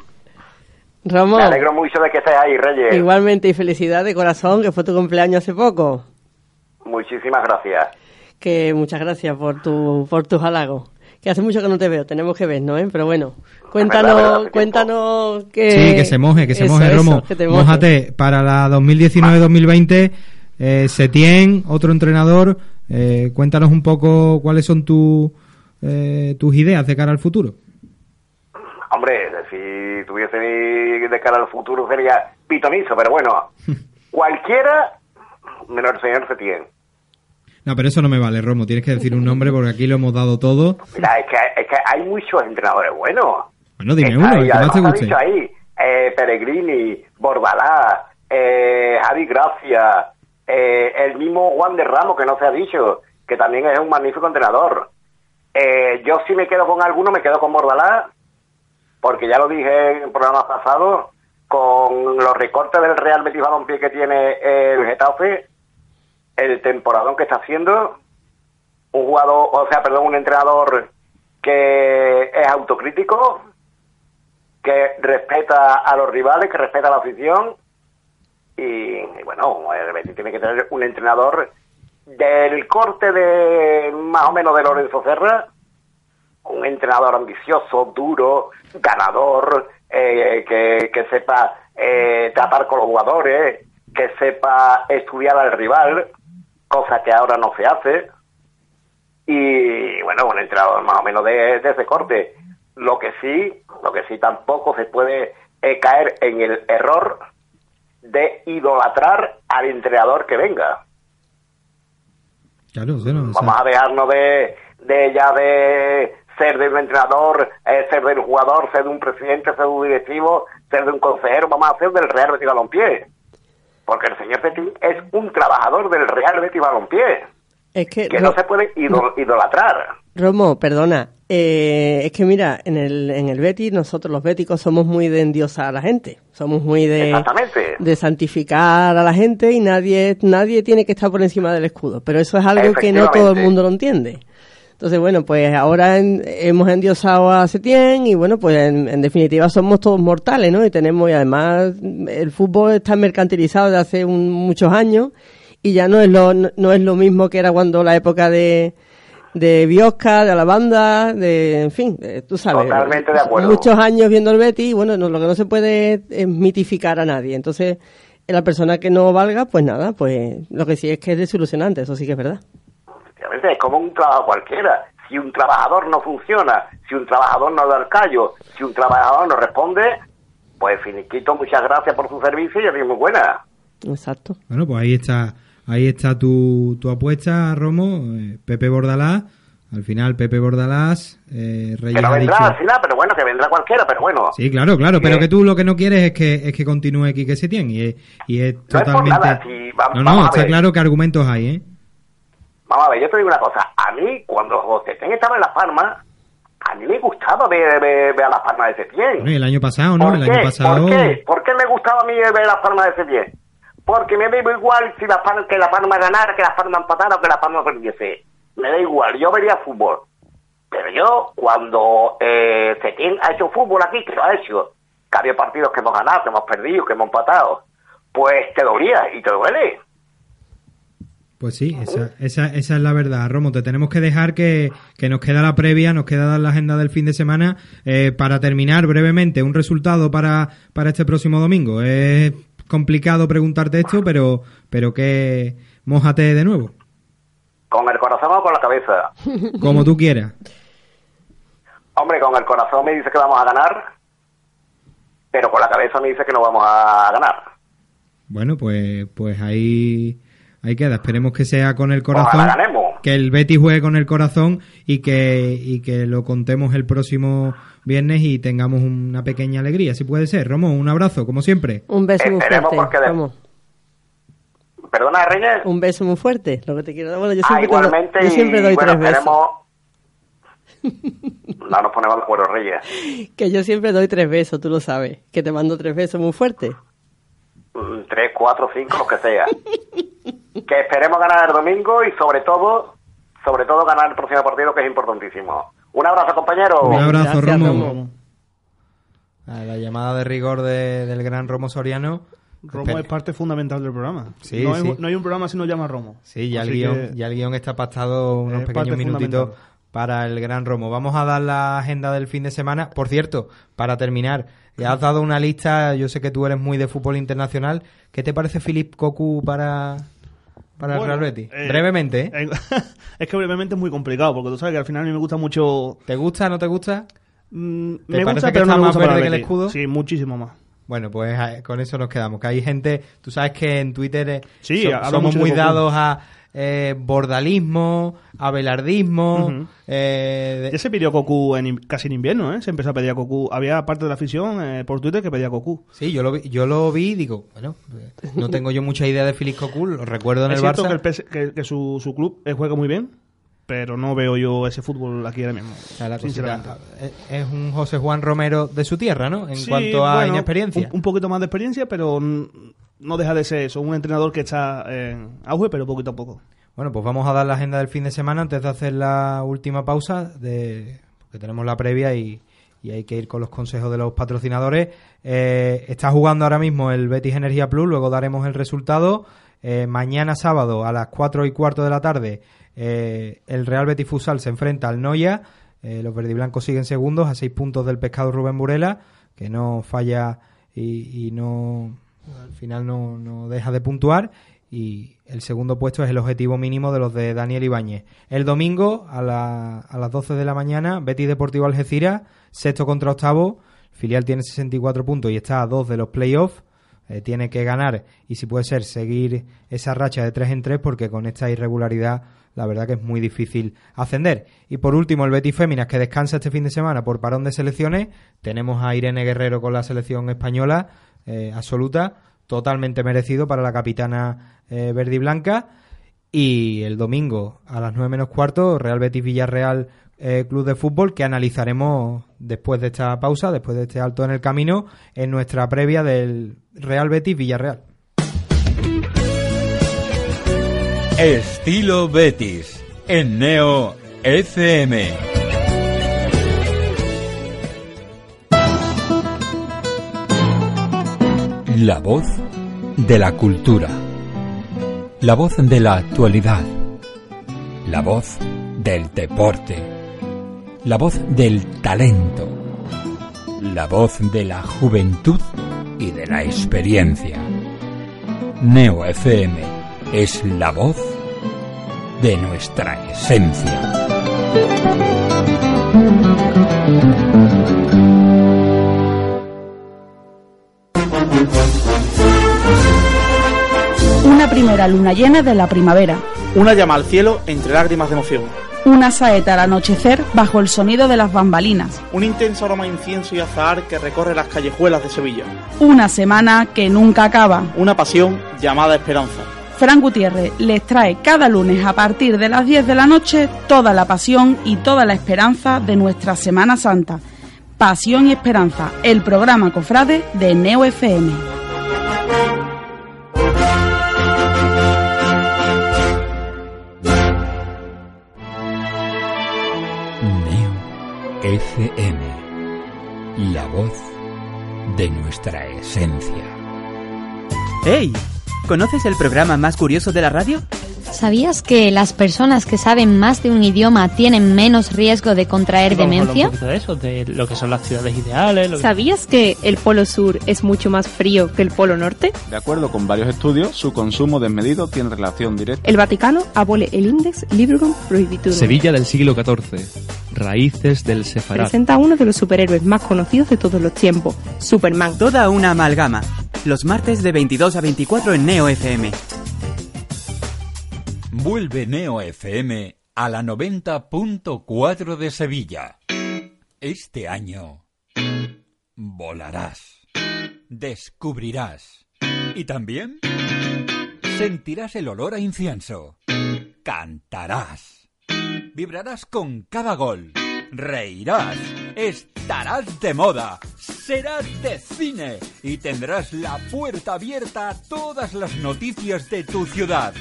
Ramón, me alegro mucho de que estés ahí, Reyes. igualmente y felicidad de corazón, que fue tu cumpleaños hace poco. Muchísimas gracias. Que muchas gracias por tu por tus halagos. Que hace mucho que no te veo, tenemos que vernos, ¿eh? Pero bueno, cuéntanos, verdad, cuéntanos que... Sí, que se moje, que se Eso, moje, eso, Romo. que te moje. Mójate, para la 2019-2020, eh, Setién, otro entrenador, eh, cuéntanos un poco cuáles son tu, eh, tus ideas de cara al futuro. Hombre, si tuviese de cara al futuro sería pitonizo, pero bueno, [laughs] cualquiera menos el señor Setién. No, pero eso no me vale, Romo, tienes que decir un nombre porque aquí lo hemos dado todo. Mira, es que, es que hay muchos entrenadores buenos. Bueno, dime uno, el que más te guste. dicho ahí, eh, Peregrini, Borbalá, eh, Javi Gracia, eh, el mismo Juan de Ramos, que no se ha dicho, que también es un magnífico entrenador. Eh, yo si me quedo con alguno, me quedo con Borbalá, porque ya lo dije en programas pasados, con los recortes del Real Betis Balompié que tiene el Getafe, el temporadón que está haciendo, un jugador, o sea, perdón, un entrenador que es autocrítico, que respeta a los rivales, que respeta a la afición y, y bueno, el Betis tiene que tener un entrenador del corte de más o menos de Lorenzo Serra, un entrenador ambicioso, duro, ganador, eh, que, que sepa eh, tratar con los jugadores, que sepa estudiar al rival, cosa que ahora no se hace. y bueno, un entrenador más o menos de, ese corte. Lo que sí, lo que sí tampoco se puede eh, caer en el error de idolatrar al entrenador que venga. Claro, bueno, o sea, Vamos a dejarnos de, de ya de ser de un entrenador, eh, ser del jugador, ser de un presidente, ser de un directivo, ser de un consejero, vamos a ser del Real Betis Balompié. Porque el señor Betis es un trabajador del Real Betis Balompié, Es que, que no se puede idol- idolatrar. Romo, perdona. eh, es que mira, en el, en el Betis, nosotros los béticos somos muy de endiosar a la gente. Somos muy de, de santificar a la gente y nadie, nadie tiene que estar por encima del escudo. Pero eso es algo que no todo el mundo lo entiende. Entonces, bueno, pues ahora en- hemos endiosado a Setién y bueno, pues en, en definitiva somos todos mortales, ¿no? Y tenemos, y además el fútbol está mercantilizado desde hace un- muchos años y ya no es lo, no, no es lo mismo que era cuando la época de, de Biosca, de Alabanda, de, en fin, eh, tú sabes. Totalmente de acuerdo. Muchos años viendo el Betis y bueno, no, lo que no se puede es mitificar a nadie. Entonces, la persona que no valga, pues nada, pues lo que sí es que es desilusionante, eso sí que es verdad. Efectivamente, es como un trabajo cualquiera. Si un trabajador no funciona, si un trabajador no da el callo, si un trabajador no responde, pues finiquito, muchas gracias por su servicio y es muy buena. Exacto. Bueno, pues ahí está, ahí está tu, tu apuesta, Romo, eh, Pepe Bordalás. Al final, Pepe Bordalás, eh, Reyes Que no ha vendrá dicho- al final, pero bueno, que vendrá cualquiera, pero bueno. Sí, claro, claro, pero que tú lo que no quieres es que, es que continúe Quique Setién y es, y es No totalmente... nada, si va- no, no, a está claro que argumentos hay, ¿eh? Vamos a ver, yo te digo una cosa. A mí, cuando José Ten estaba en Las Palmas, a mí me gustaba ver, ver, ver a Las Palmas de Setién. Bueno, el año pasado, ¿no? ¿Por El qué? año pasado... ¿Por qué? ¿Por qué me gustaba a mí ver Las Palmas de Setién? Porque me da igual si la Palma, que la Palma ganara, que la Palma empatara o que la Palma perdiese. Me da igual, yo vería fútbol. Pero yo, cuando eh, Setién ha hecho fútbol aquí, que lo ha hecho, que había partidos que hemos ganado, que hemos perdido, que hemos empatado, pues te dolía y te duele. Pues sí, esa, esa, esa es la verdad. Romo, te tenemos que dejar que, que nos queda la previa, nos queda la agenda del fin de semana. Eh, para terminar brevemente, un resultado para, para este próximo domingo. Es complicado preguntarte esto, pero, pero que mojate de nuevo, ¿Con el corazón o con la cabeza? como tú quieras. Hombre, con el corazón me dice que vamos a ganar, pero con la cabeza me dice que no vamos a ganar. Bueno, pues, pues ahí, ahí queda. Esperemos que sea con el corazón. Ojalá ganemos. Que el Betis juegue con el corazón y que, y que lo contemos el próximo viernes y tengamos una pequeña alegría, si puede ser. Romo, un abrazo, como siempre. Un beso muy Esperemos fuerte. porque de-. ¿Perdona, Reyes? Un beso muy fuerte. Lo que te quiero dar. Bueno, yo Ah, siempre, doy- igualmente, yo siempre y doy bueno, tres besos. esperemos... [laughs] No nos ponemos de acuerdo, Reyes. Que yo siempre doy tres besos, tú lo sabes. Que te mando tres besos muy fuertes. Mm, Tres, cuatro, cinco, lo que sea. [laughs] que esperemos ganar el domingo y sobre todo, sobre todo ganar el próximo partido que es importantísimo. Un abrazo, compañero. Un abrazo, Gracias, Romo. Romo. A la llamada de rigor de- del gran Romo Soriano. Romo Espera. es parte fundamental del programa. Sí, no, hay, sí. no hay un programa si no llama Romo. Sí, ya el, guion, ya el guion está pactado unos Es pequeños minutitos para el gran Romo. Vamos a dar la agenda del fin de semana. Por cierto, para terminar, ya has dado una lista, yo sé que tú eres muy de fútbol internacional. ¿Qué te parece Philip Cocu para, para Bueno, el Real Betis? eh, Brevemente, ¿eh? eh, [laughs] es que brevemente es muy complicado, porque tú sabes que al final a mí me gusta mucho... ¿Te gusta, no te gusta? Mm, ¿Te me parece gusta, que pero no está me más gusta verde que el escudo? Sí, muchísimo más. Bueno, pues eh, con eso nos quedamos. Que hay gente, tú sabes que en Twitter Sí, so- somos muy dados a eh, bordalismo, a velardismo. Ujú. eh, Ya se pidió Cocu en, casi en invierno, ¿eh? Se empezó a pedir a Cocu. Había parte de la afición eh, por Twitter que pedía a Cocu. Sí, yo lo vi, yo lo vi y digo, bueno, eh, no tengo yo mucha idea de Philip Cocu, lo recuerdo en es el cierto Barça. que, el PS que, que su, su club eh, juega muy bien, pero no veo yo ese fútbol aquí ahora mismo. O sea, la cosita, sinceramente. es un José Juan Romero de su tierra, ¿no? En Sí, cuanto a bueno, inexperiencia. Un, un poquito más de experiencia, pero no deja de ser eso. Un entrenador que está en auge, pero poquito a poco. Bueno, pues vamos a dar la agenda del fin de semana antes de hacer la última pausa, de, porque tenemos la previa y, y hay que ir con los consejos de los patrocinadores. Eh, está jugando ahora mismo el Betis Energía Plus, luego daremos el resultado. Eh, mañana sábado a las 4 y cuarto de la tarde eh, el Real Betis Futsal se enfrenta al Noya. Eh, los verdiblancos siguen segundos a 6 puntos del pescado Rubén Burela, que no falla y, no al final no, no deja de puntuar. y el segundo puesto es el objetivo mínimo de los de Daniel Ibáñez. El domingo a, la- a las 12 de la mañana, Betis Deportivo Algeciras, sexto contra octavo, filial tiene 64 puntos y está a dos de los playoffs. Eh, tiene que ganar y si puede ser seguir esa racha de 3 en 3 porque con esta irregularidad la verdad que es muy difícil ascender. Y por último el Betis Féminas que descansa este fin de semana por parón de selecciones. Tenemos a Irene Guerrero con la selección española eh, absoluta, totalmente merecido para la capitana eh, verde y blanca. Y el domingo a las 9 menos cuarto Real Betis Villarreal eh, Club de Fútbol que analizaremos después de esta pausa, después de este alto en el camino, en nuestra previa del Real Betis Villarreal. Estilo Betis en Neo FM. La voz de la cultura. La voz de la actualidad. La voz del deporte. La voz del talento. La voz de la juventud y de la experiencia. Neo FM es la voz de nuestra esencia. Una primera luna llena de la primavera. Una llama al cielo entre lágrimas de emoción. Una saeta al anochecer bajo el sonido de las bambalinas. Un intenso aroma a incienso y azahar que recorre las callejuelas de Sevilla. Una semana que nunca acaba. Una pasión llamada esperanza. Fran Gutiérrez les trae cada lunes a partir de las 10 de la noche toda la pasión y toda la esperanza de nuestra Semana Santa. Pasión y Esperanza, el programa cofrade de Neo FM. Neo FM. La voz de nuestra esencia. ¡Hey! ¿Conoces el programa más curioso de la radio? ¿Sabías que las personas que saben más de un idioma tienen menos riesgo de contraer Vamos a hablar demencia? un poquito de eso, de lo que son las ciudades ideales. Lo que- ¿Sabías que el polo sur es mucho más frío que el polo norte? De acuerdo con varios estudios, su consumo desmedido tiene relación directa. El Vaticano abole el Index Librorum Prohibitorum. Sevilla del siglo XIV. Raíces del Sefarad. Presenta a uno de los superhéroes más conocidos de todos los tiempos, Superman. Toda una amalgama. Los martes de 22 a 24 en Neo FM. Vuelve Neo FM a la 90.4 de Sevilla. Este año volarás, descubrirás y también sentirás el olor a incienso. Cantarás, vibrarás con cada gol, reirás, estarás de moda, serás de cine y tendrás la puerta abierta a todas las noticias de tu ciudad.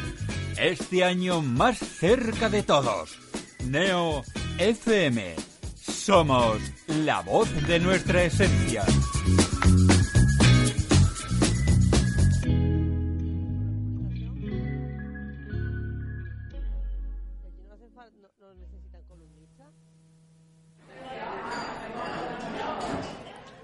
Este año más cerca de todos. Neo FM. Somos la voz de nuestra esencia.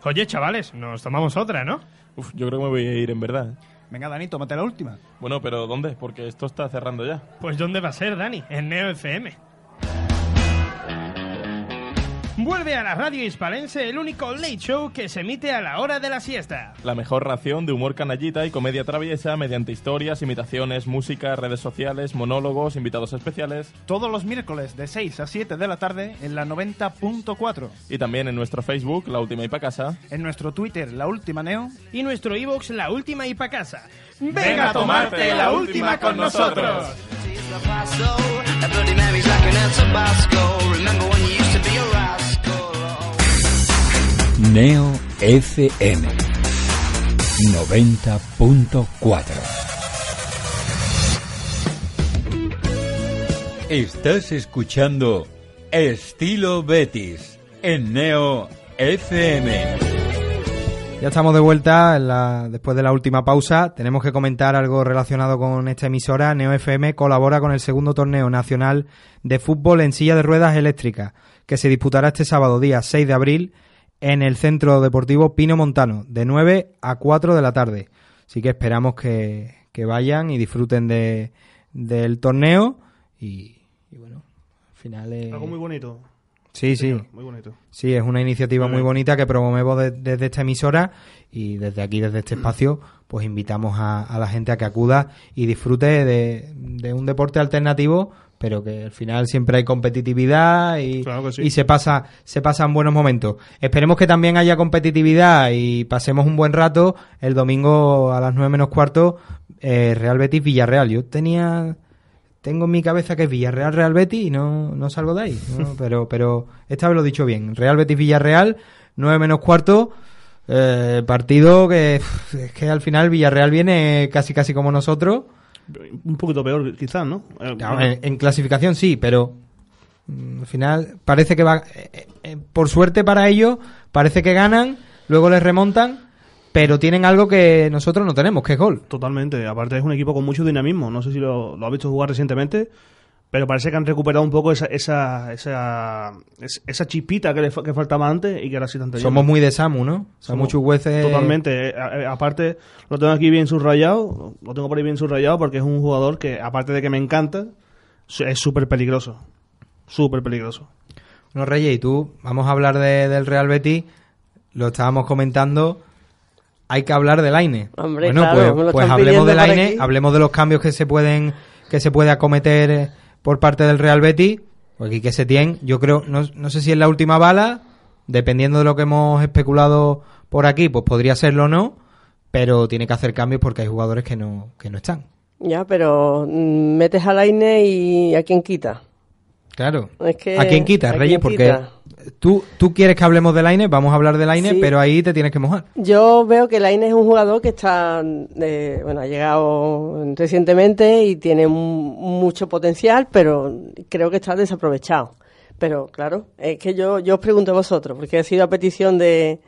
Oye, chavales, nos tomamos otra, ¿no? Uf, yo creo que me voy a ir en verdad. Venga, Dani, tómate la última. Bueno, pero ¿dónde? Porque esto está cerrando ya. Pues ¿dónde va a ser, Dani? En Neo FM. Vuelve a la radio hispalense el único late show que se emite a la hora de la siesta. La mejor ración de humor canallita y comedia traviesa mediante historias, imitaciones, música, redes sociales, monólogos, invitados especiales. Todos los miércoles de 6 a 7 de la tarde en la 90.4. Y también en nuestro Facebook, La Última y Pa' Casa. En nuestro Twitter, La Última Neo. Y nuestro iVoox, La Última y Pa' Casa. Venga a tomarte la última con nosotros. Neo FM 90.4 Estás escuchando Estilo Betis en Neo FM. Ya estamos de vuelta en la- después de la última pausa. Tenemos que comentar algo relacionado con esta emisora. Neo FM colabora con el segundo torneo nacional de fútbol en silla de ruedas eléctricas, que se disputará este sábado, día 6 de abril, en el Centro Deportivo Pino Montano, de 9 a 4 de la tarde. Así que esperamos que, que vayan y disfruten de, del torneo y, y bueno, al final es... Algo muy bonito. Sí, sí. Muy bonito. Sí, es una iniciativa muy bonita que promovemos de- desde esta emisora y desde aquí, desde este espacio, pues invitamos a, a la gente a que acuda y disfrute de, de un deporte alternativo, pero que al final siempre hay competitividad y, Claro que sí. y se pasa se pasan buenos momentos. Esperemos que también haya competitividad y pasemos un buen rato el domingo a las nueve menos cuarto eh, Real Betis Villarreal. Yo tenía tengo en mi cabeza que es Villarreal Real Betis y no, no salgo de ahí. ¿no? [laughs] Pero, pero esta vez lo he dicho bien. Real Betis Villarreal, 9 menos cuarto. eh, partido que es que al final Villarreal viene casi casi como nosotros. Un poquito peor, quizás, ¿no? Claro, en, en clasificación sí, pero mm, al final parece que va. eh, eh, por suerte para ellos, parece que ganan, luego les remontan, pero tienen algo que nosotros no tenemos, que es gol. Totalmente. Aparte es un equipo con mucho dinamismo. No sé si lo, lo has visto jugar recientemente, pero parece que han recuperado un poco esa esa, esa, es- esa chispita que, le que faltaba antes y que ahora sí teniendo. Somos muy de Samu, ¿no? Muchos jueces. Totalmente. Eh, a- eh, aparte, lo tengo aquí bien subrayado. Lo tengo por ahí bien subrayado porque es un jugador que, aparte de que me encanta, es súper peligroso. Súper peligroso. No, Reyes, y tú, vamos a hablar de- del Real Betis, lo estábamos comentando, hay que hablar del Aine. Hombre, bueno, claro, me lo pues, pues están hablemos del Aine, aquí. hablemos de los cambios que se pueden, que se puede acometer eh, por parte del Real Betis, que Setién, yo creo, no, no sé si es la última bala, dependiendo de lo que hemos especulado por aquí, pues podría serlo o no, pero tiene que hacer cambios porque hay jugadores que no, que no están. Ya, pero mm, metes al Aine y a quién quita. Claro. Es que- ¿A quién quita, ¿a Reyes? quién Porque quita? tú, tú quieres que hablemos del Aine, vamos a hablar del Aine, Sí. pero ahí te tienes que mojar. Yo veo que Laine es un jugador que está, eh, bueno, ha llegado recientemente y tiene mucho potencial, pero creo que está desaprovechado. Pero claro, es que yo, yo os pregunto a vosotros, porque ha sido a petición de,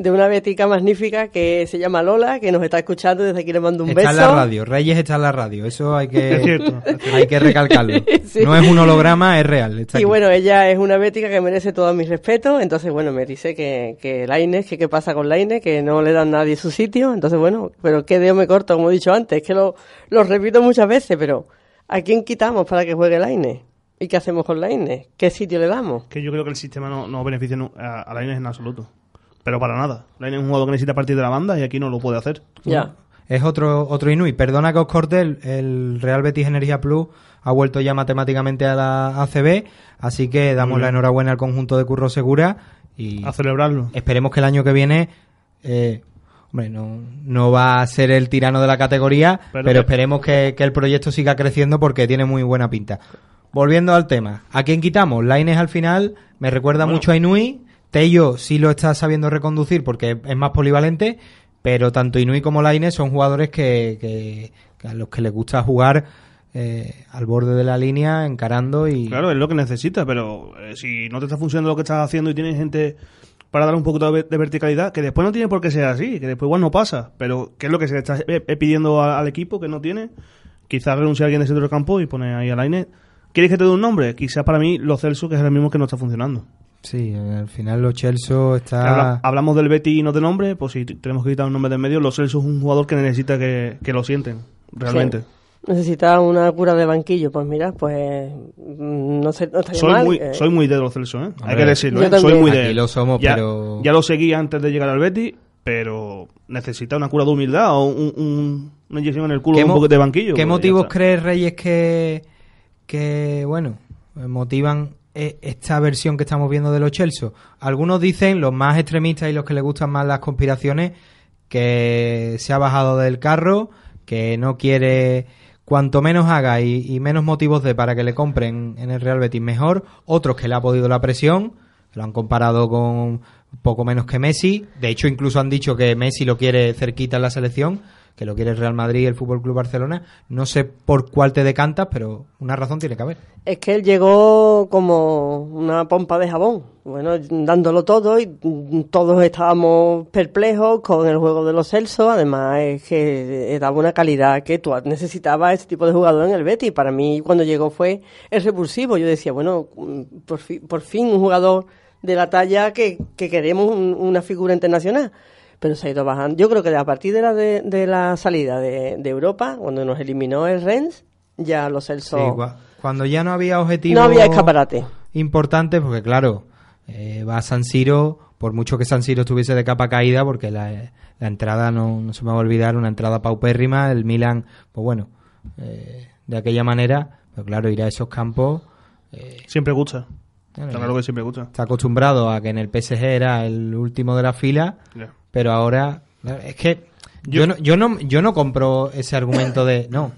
de una betica magnífica que se llama Lola, que nos está escuchando, desde aquí le mando un Está beso. en la radio, Reyes está en la radio, eso hay que, [laughs] Es cierto, hay que recalcarlo. [laughs] Sí. No es un holograma, es real. está Y aquí. bueno, ella es una bética que merece todo mi respeto, entonces bueno, me dice que, que Lainez, que qué pasa con Lainez, que no le dan nadie su sitio, entonces bueno, pero qué dedo me corto, como he dicho antes, es que lo, lo repito muchas veces, pero ¿a quién quitamos para que juegue Lainez? ¿Y qué hacemos con Lainez? ¿Qué sitio le damos? Que yo creo que el sistema no, no beneficia a, a Lainez en absoluto. Pero para nada. Lainez es un jugador que necesita partir de la banda y aquí no lo puede hacer. Ya. Es otro, otro Inui. Perdona que os corte, el, el Real Betis Energía Plus ha vuelto ya matemáticamente a la ACB, así que damos la enhorabuena al conjunto de Curro Segura y A celebrarlo. esperemos que el año que viene, eh, hombre, no, no va a ser el tirano de la categoría, Pero esperemos que, que el proyecto siga creciendo porque tiene muy buena pinta. Volviendo al tema, ¿a quién quitamos? Laines al final me recuerda mucho a Inui, Tello sí lo está sabiendo reconducir porque es más polivalente, pero tanto Inui como Laines son jugadores que, que- que a los que les gusta jugar eh, al borde de la línea, encarando y... Claro, es lo que necesita, pero eh, si no te está funcionando lo que estás haciendo y tienes gente para dar un poquito de, ve- de verticalidad, que después no tiene por qué ser así, que después igual no pasa, pero ¿qué es lo que se le está eh, eh, pidiendo al equipo que no tiene? Quizás renunciar a alguien de centro del campo y poner ahí a Lainez. ¿Quieres que te dé un nombre? Quizás para mí los Celso, que es el mismo que no está funcionando. Sí, al final los Chelsea está... Habla- hablamos del Betty y no de nombre, pues si tenemos que quitar un nombre del medio, los Celso es un jugador que necesita que, que lo sienten, realmente. Sí. Necesita una cura de banquillo, pues mira, pues mm, no sé, no estaría Soy mal. muy, eh, soy muy de los Celso, ¿eh? Hay que decirlo, ¿eh? Soy muy de Aquí lo somos, ya, pero- ya lo seguí antes de llegar al Betty, pero necesita una cura de humildad o un- un- una inyección en el culo ¿Qué de un poco de banquillo. ¿Qué pues, motivos crees, Reyes, que, que bueno, motivan esta versión que estamos viendo de los Chelsea? Algunos dicen, los más extremistas y los que les gustan más las conspiraciones, que se ha bajado del carro, que no quiere cuanto menos haga y, y menos motivos de para que le compren en el Real Betis mejor, otros que le ha podido la presión, lo han comparado con poco menos que Messi, de hecho incluso han dicho que Messi lo quiere cerquita en la selección, que lo quiere el Real Madrid y el Fútbol Club Barcelona, no sé por cuál te decantas, pero una razón tiene que haber. Es que él llegó como una pompa de jabón, bueno, dándolo todo y todos estábamos perplejos con el juego de los Celsos, además es que daba una calidad que tú necesitabas ese tipo de jugador en el Betis. Para mí cuando llegó fue el repulsivo, yo decía, bueno, por, fi- por fin un jugador de la talla que, que queremos, un- una figura internacional. Pero se ha ido bajando. Yo creo que a partir de la, de, de la salida de, de, Europa, cuando nos eliminó el Rennes, ya los Celso... Sí, cuando ya no había objetivos... No había escaparate. Importantes, porque claro, eh, va a San Siro, por mucho que San Siro estuviese de capa caída, porque la, la entrada, no, no, se me va a olvidar, una entrada paupérrima, el Milan, pues bueno, eh, de aquella manera, pero claro, ir a esos campos... Eh, siempre gusta. Claro, que siempre gusta. Está acostumbrado a que en el PSG era el último de la fila, yeah. pero ahora es que yo, yo, no, yo no yo no compro ese argumento de no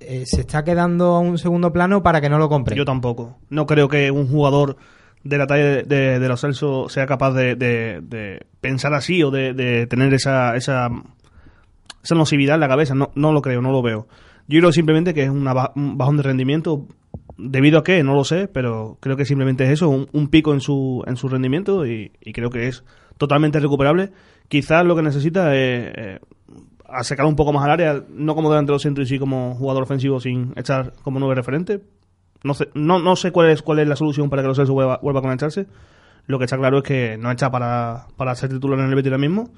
eh, se está quedando a un segundo plano para que no lo compre. Yo tampoco. No creo que un jugador de la talla de, de, de los Celso sea capaz de, de pensar así o de, tener esa, esa, esa nocividad en la cabeza. No, no lo creo, no lo veo. Yo creo simplemente que es una, un bajón de rendimiento ¿Debido a qué? No lo sé, pero creo que simplemente es eso, un, un pico en su, en su rendimiento y, creo que es totalmente recuperable. Quizás lo que necesita es eh, sacar un poco más al área, no como delantero centro y sí como jugador ofensivo sin echar como nueve referente. No sé, no, no sé cuál es cuál es la solución para que los vuelva, a conectarse. Lo que está claro es que no echa para, para ser titular en el Betis ahora mismo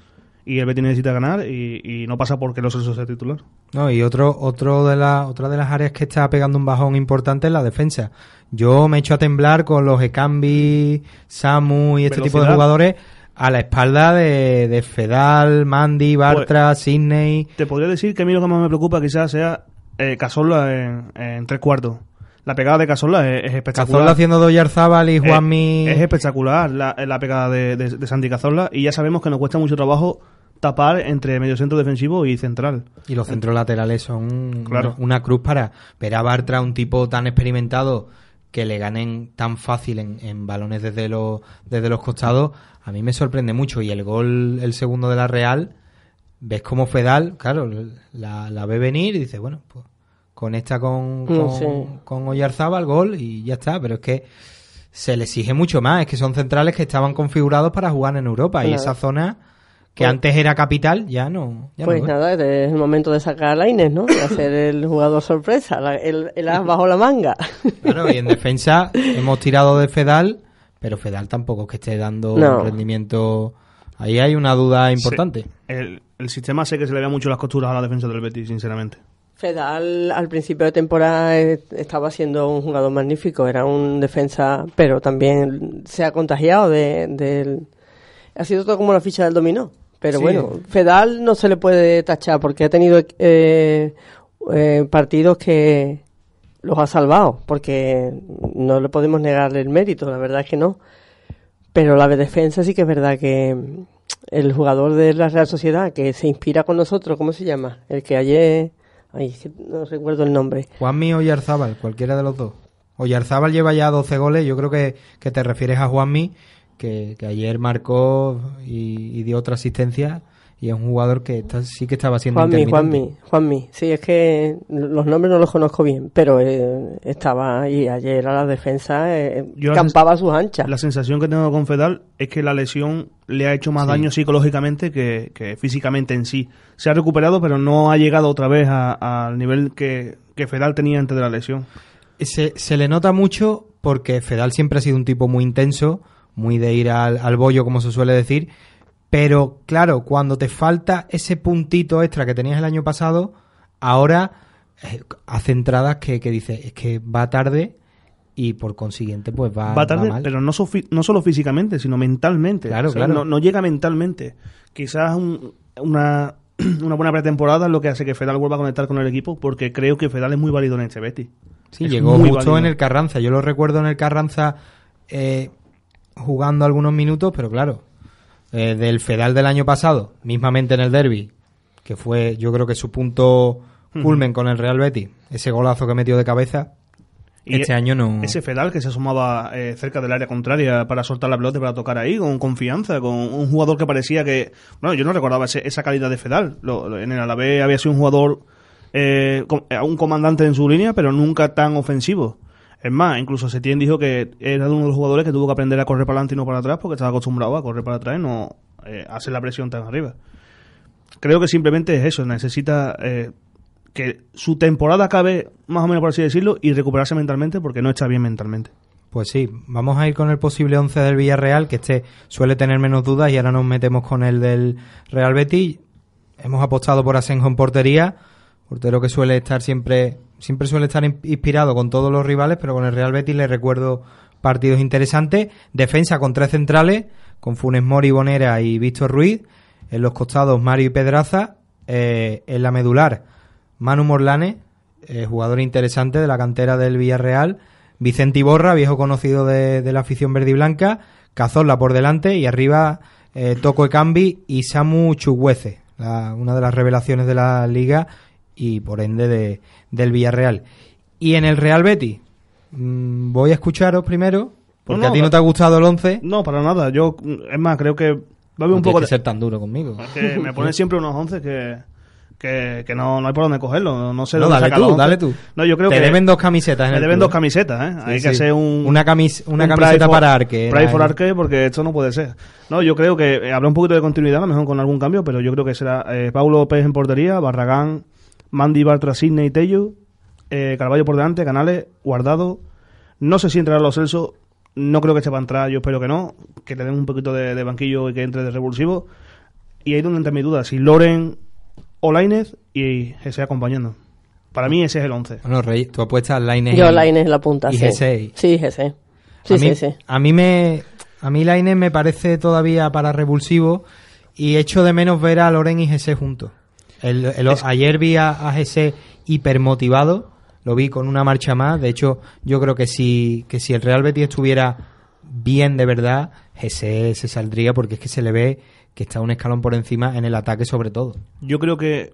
y el Betis necesita ganar y, y no pasa porque los Celso sea titular. No, y otro, otro de la, otra de las áreas que está pegando un bajón importante es la defensa. Yo me echo a temblar con los Ekambi, Samu y este Velocidad. tipo de jugadores a la espalda de, de Fedal, Mandy, Bartra, Pues, Sidney. Te podría decir que a mí lo que más me preocupa quizás sea eh, Casola en, en tres cuartos. La pegada de Casola es, es espectacular. Cazorla haciendo Doyarzábal y Juanmi. Es, es espectacular la, la pegada de, de, de Santi Cazorla y ya sabemos que nos cuesta mucho trabajo tapar entre medio centro defensivo y central. Y los centros laterales son Claro. una, una cruz para ver a Bartra, un tipo tan experimentado que le ganen tan fácil en, en balones desde los, desde los costados, a mí me sorprende mucho. Y el gol, el segundo de la Real, ves como Fedal, claro, la, la ve venir y dice, bueno, pues conecta con, con, Sí. con Oyarzábal, gol y ya está. Pero es que se le exige mucho más, es que son centrales que estaban configurados para jugar en Europa y esa zona que Pues- antes era capital ya no. Ya Pues no es. nada, es el momento de sacar a Lainez, ¿no? De hacer el jugador sorpresa, la- el, el as bajo la manga. Claro, y en defensa hemos tirado de Fedal, pero Fedal tampoco es que esté dando No. un rendimiento. Ahí hay una duda importante. Sí. El, el sistema sé que se le ve mucho las costuras a la defensa del Betis, sinceramente. Fedal al principio de temporada eh, estaba siendo un jugador magnífico, era un defensa, pero también se ha contagiado de. Ha sido todo como la ficha del dominó. Pero Sí. bueno, Fedal no se le puede tachar porque ha tenido eh, eh, partidos que los ha salvado, porque no le podemos negarle el mérito, la verdad es que no. Pero la defensa sí que es verdad que el jugador de la Real Sociedad que se inspira con nosotros, ¿cómo se llama? El que ayer... Ay, no recuerdo el nombre. Juanmi o Oyarzábal, cualquiera de los dos. Oyarzábal lleva ya 12 goles, yo creo que, que te refieres a Juanmi, que, que ayer marcó y, y dio otra asistencia, y es un jugador que está- sí que estaba siendo Juanmi. Juanmi, Juanmi. Sí, es que los nombres no los conozco bien, pero eh, estaba ahí ayer a la defensa, eh, Yo la campaba a sus anchas. La sensación que tengo con Fedal es que la lesión le ha hecho más Sí. daño psicológicamente que, que físicamente en sí. Se ha recuperado, pero no ha llegado otra vez a- al nivel que, que Fedal tenía antes de la lesión. se, se le nota mucho porque Fedal siempre ha sido un tipo muy intenso, muy de ir al, al bollo, como se suele decir. Pero claro, cuando te falta ese puntito extra que tenías el año pasado, ahora eh, hace entradas que, que dice es que va tarde y por consiguiente pues va, va tarde, mal. pero no, so- no solo físicamente, sino mentalmente. Claro, O sea, claro. No, no llega mentalmente. Quizás un- una, [clears throat] una buena pretemporada es lo que hace que Fedal vuelva a conectar con el equipo, porque creo que Fedal es muy válido en este Betis. Sí, Es llegó justo válido. en el Carranza. Yo lo recuerdo en el Carranza eh, jugando algunos minutos, pero claro, eh, del Fedal del año pasado, mismamente en el derby, que fue yo creo que su punto culmen con el Real Betis, ese golazo que metió de cabeza, Y este año no... Ese Fedal que se asomaba eh, cerca del área contraria para soltar la pelota y para tocar ahí, con confianza, con un jugador que parecía que. Bueno, yo no recordaba ese- esa calidad de Fedal. Lo- lo- en el Alavés había sido un jugador, eh, eh, un comandante en su línea, pero nunca tan ofensivo. Es más, incluso Setién dijo que era uno de los jugadores que tuvo que aprender a correr para adelante y no para atrás, porque estaba acostumbrado a correr para atrás y no eh, hacer la presión tan arriba. Creo que simplemente es eso, necesita eh, que su temporada acabe, más o menos por así decirlo, y recuperarse mentalmente porque no está bien mentalmente. Pues sí, vamos a ir con el posible 11 del Villarreal, que este suele tener menos dudas y ahora nos metemos con el del Real Betis. Hemos apostado por Asenjo en portería, portero que suele estar siempre siempre suele estar inspirado con todos los rivales, pero con el Real Betis le recuerdo partidos interesantes. Defensa con tres centrales, con Funes Mori, Bonera y Víctor Ruiz. En los costados Mario y Pedraza. Eh, en la medular Manu Morlane, eh, jugador interesante de la cantera del Villarreal. Vicente Iborra, viejo conocido de, la afición verde y blanca. Cazorla por delante y arriba eh, Toco Ekambi y Samu Chuguece, una de las revelaciones de la liga y por ende de, del Villarreal. Y en el Real Betis, mm, voy a escucharos primero, porque a ti no te ha gustado el 11. No, para nada. Yo, es más, creo que va a haber un poco de... ser tan duro conmigo. que me ponen siempre unos 11 que que, no, no, hay por dónde cogerlo. No sé no, dale tú, dale tú. No, yo creo Te deben dos camisetas. En me deben dos camisetas, ¿eh? hay que hacer un. Una, camis, una camiseta para Arque. Pride for Arque, porque esto no puede ser. No, yo creo que eh, habrá un poquito de continuidad, a lo mejor con algún cambio, pero yo creo que será eh, Paulo López en portería, Barragán, Mandy Bartra, Sidney y Tello, eh, Carballo por delante, Canales, Guardado. No sé si entrará los Celso. No creo que para entrar, yo espero que no. Que le den un poquito de, de banquillo y que entre de revulsivo. Y ahí es donde entra mi duda. Si Loren Olainez y Gese acompañando. Para mí ese es el 11. Bueno, Rey, tú apuestas Lainez Yo Lainez la punta, y sí. Sí, Gese. Sí, a mí, sí, sí. A mí me a mí Lainez me parece todavía para revulsivo y echo de menos ver a Loren y Gese juntos. El, Ayer vi a, a Gese hipermotivado, lo vi con una marcha más. De hecho, yo creo que si, que si el Real Betis estuviera bien de verdad, Gese se saldría porque es que se le ve que está un escalón por encima en el ataque sobre todo. Yo creo que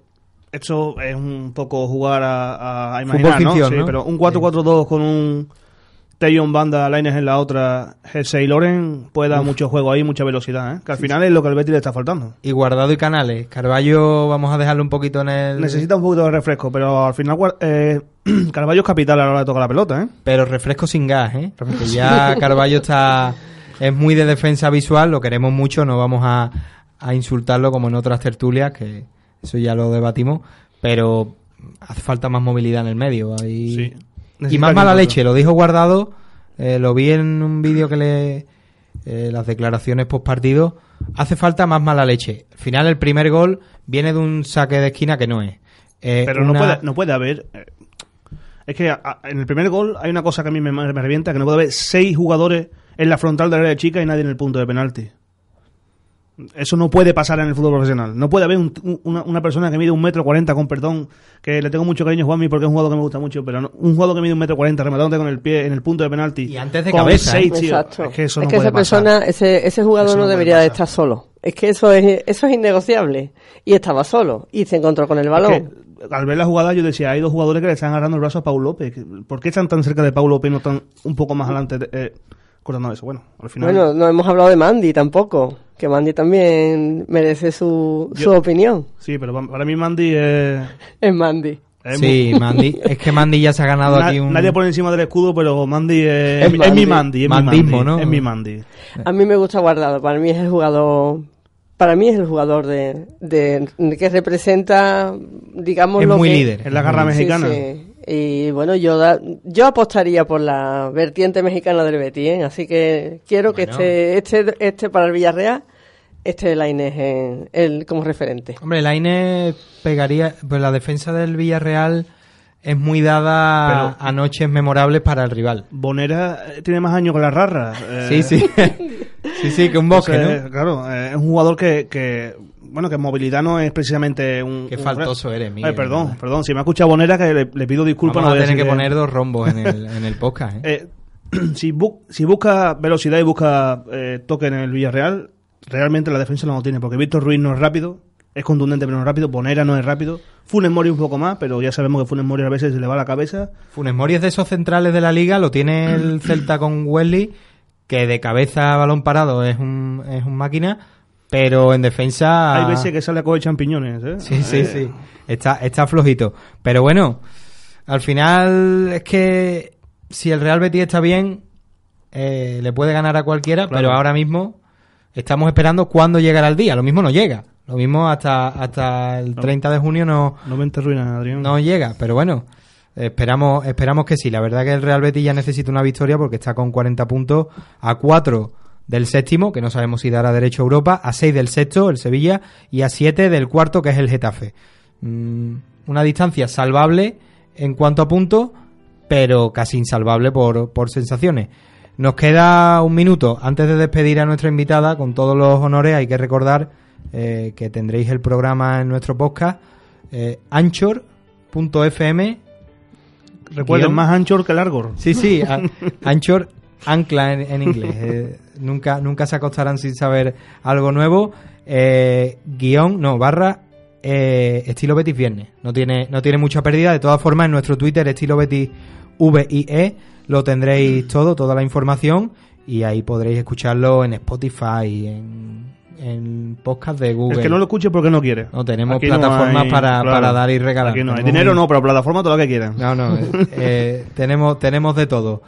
esto es un poco jugar a, a imaginar, ¿no? Sí, pero un 4-4-2 con un Tayon Banda, Lines en la otra, Jesse y Loren puede dar mucho juego ahí, mucha velocidad, ¿eh? que al final es lo que al Betis le está faltando. Y Guardado y Canales, Carballo vamos a dejarlo un poquito en el... Necesita un poquito de refresco, pero al final eh, [clears throat] Carballo es capital a la hora de tocar la pelota, ¿eh? Pero refresco sin gas, ¿eh? Porque ya [laughs] Carballo está es muy de defensa visual, lo queremos mucho, no vamos a, insultarlo como en otras tertulias, que eso ya lo debatimos, pero hace falta más movilidad en el medio. Y más mala leche, lo dijo Guardado, eh, lo vi en un vídeo que le... Eh, las declaraciones post partido, hace falta más mala leche. Al final el primer gol viene de un saque de esquina que no es. Eh, pero no, puede, no puede haber... Es que en el primer gol hay una cosa que a mí me, me revienta, que no puede haber seis jugadores en la frontal de la área chica y nadie en el punto de penalti. Eso no puede pasar en el fútbol profesional. No puede haber una, persona que mide un metro cuarenta, con perdón, que le tengo mucho cariño a Juanmi porque es un jugador que me gusta mucho, pero un jugador que mide un metro cuarenta rematándote con el pie en el punto de penalti. Y antes de cabeza. ¿eh? Exacto. Es que, eso es que esa persona, ese, ese jugador no, debería de estar solo. Es que eso es, eso es innegociable. Y estaba solo. Y se encontró con el balón. al ver la jugada yo decía, hay dos jugadores que le están agarrando el brazo a Paul López. ¿Por qué están tan cerca de Paul López y no están un poco más adelante? Eh, eso. Bueno, al final. Bueno, no hemos hablado de Mandy tampoco. Que Mandy también merece su, su opinión. Sí, pero para mí Mandy es. Es Mandy. sí, [laughs] Mandy. Es que Mandy ya se ha ganado aquí un. Nadie por encima del escudo, pero Mandy es, es, mi Mandy. Es Mandismo, ¿no? Es mi Mandy. A mí me gusta Guardado. Para mí es el jugador para mí es el jugador de, de, que representa, digamos, es lo muy líder. Es la garra mexicana. Y bueno, yo yo apostaría por la vertiente mexicana del Betis, ¿eh? así que quiero que este, este, este para el Villarreal este Lainez en, el, como referente. Hombre, Lainez pegaría, pues la defensa del Villarreal es muy dada a noches memorables para el rival. Bonera eh, tiene más años que la Rarra. Sí, sí. [laughs] sí, sí, que un bosque, ¿no? Claro, eh, es un jugador que, que bueno, que movilidad no es precisamente un... Qué faltoso eres, Miguel. perdón, perdón. Si me ha escuchado Bonera, que le, pido disculpas. Vamos a tener que, poner dos rombos en el, en el podcast. ¿eh? eh [clears throat] si, si, busca velocidad y busca eh, toque en el Villarreal, realmente la defensa no lo tiene, porque Víctor Ruiz no es rápido, es contundente pero no es rápido, Bonera no es rápido, Funes Mori un poco más, pero ya sabemos que Funes Mori a veces se le va la cabeza. Funes Mori es de esos centrales de la liga, lo tiene el Celta con Wesley, que de cabeza a balón parado es un, es un máquina, pero en defensa... Hay veces que sale a coger champiñones, ¿eh? Sí, sí, sí. Está, está flojito. Pero bueno, al final es que si el Real Betis está bien, eh, le puede ganar a cualquiera, pero ahora mismo estamos esperando cuándo llegará el día. Lo mismo no llega. Lo mismo hasta, hasta el 30 de junio no... No me Adrián. No llega, pero bueno. Esperamos, esperamos que sí. La verdad que el Real Betis ya necesita una victoria porque está con 40 puntos a 4 del séptimo, que no sabemos si dará derecho a Europa, a 6 del sexto, el Sevilla, y a 7 del cuarto, que es el Getafe. Mm, una distancia salvable en cuanto a puntos, pero casi insalvable por, por sensaciones. Nos queda un minuto antes de despedir a nuestra invitada con todos los honores. Hay que recordar eh, que tendréis el programa en nuestro podcast eh, anchor.fm. Recuerden, más anchor que largo. Sí, sí, [laughs] anchor ancla en, inglés. Eh, nunca, nunca se acostarán sin saber algo nuevo. Eh, guion, no, barra eh, estilo Betis viernes. No tiene, no tiene mucha pérdida. De todas formas, en nuestro Twitter, estilo Betis VIE, lo tendréis todo, toda la información. Y ahí podréis escucharlo en Spotify, en, en podcast de Google. El que no lo escuche porque no quiere. No tenemos plataformas para, para, dar y regalar. Aquí no hay dinero, no, pero plataforma todo lo que quieran. No, no, eh, tenemos, tenemos de todo.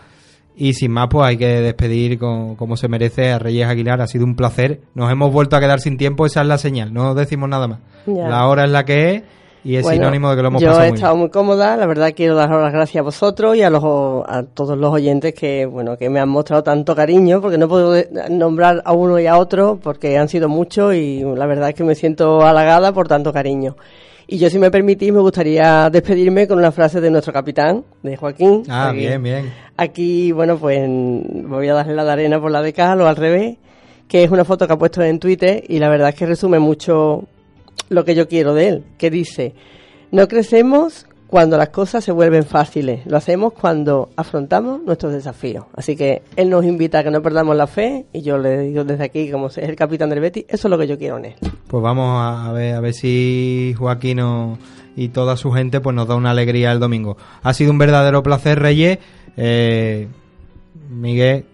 Y sin más, pues hay que despedir con, como se merece a Reyes Aguilar. Ha sido un placer. Nos hemos vuelto a quedar sin tiempo, esa es la señal. No decimos nada más. La hora es la que es y es sinónimo de que lo hemos pasado Yo he estado muy cómoda, la verdad quiero dar las gracias a vosotros y a los a todos los oyentes que bueno que me han mostrado tanto cariño, porque no puedo nombrar a uno y a otro porque han sido muchos y la verdad es que me siento halagada por tanto cariño. Y yo, si me permitís, me gustaría despedirme con una frase de nuestro capitán, de Joaquín. Ah, bien, bien. Aquí, bueno, pues voy a darle la de arena por la de Cal o al revés, que es una foto que ha puesto en Twitter y la verdad es que resume mucho lo que yo quiero de él, que dice, no crecemos cuando las cosas se vuelven fáciles, lo hacemos cuando afrontamos nuestros desafíos. Así que él nos invita a que no perdamos la fe y yo le digo desde aquí, como es el capitán del Betty, eso es lo que yo quiero en él. Pues vamos a ver, a ver si Joaquín y toda su gente pues nos da una alegría el domingo. Ha sido un verdadero placer, Reyes. Eh, Miguel,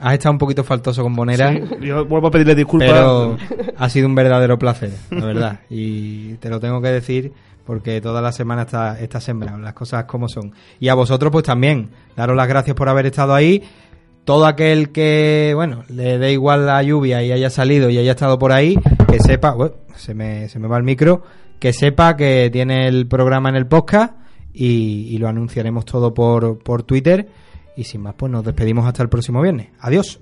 has estado un poquito faltoso con Bonera. yo vuelvo a pedirle disculpas. Pero ha sido un verdadero placer, la verdad. Y te lo tengo que decir porque toda la semana está, está sembrado, las cosas como son. Y a vosotros pues también, daros las gracias por haber estado ahí. Todo aquel que, bueno, le dé igual la lluvia y haya salido y haya estado por ahí, que sepa, se, me, se me va el micro, que sepa que tiene el programa en el podcast y, y lo anunciaremos todo por, por Twitter. Y sin más, pues nos despedimos hasta el próximo viernes. Adiós.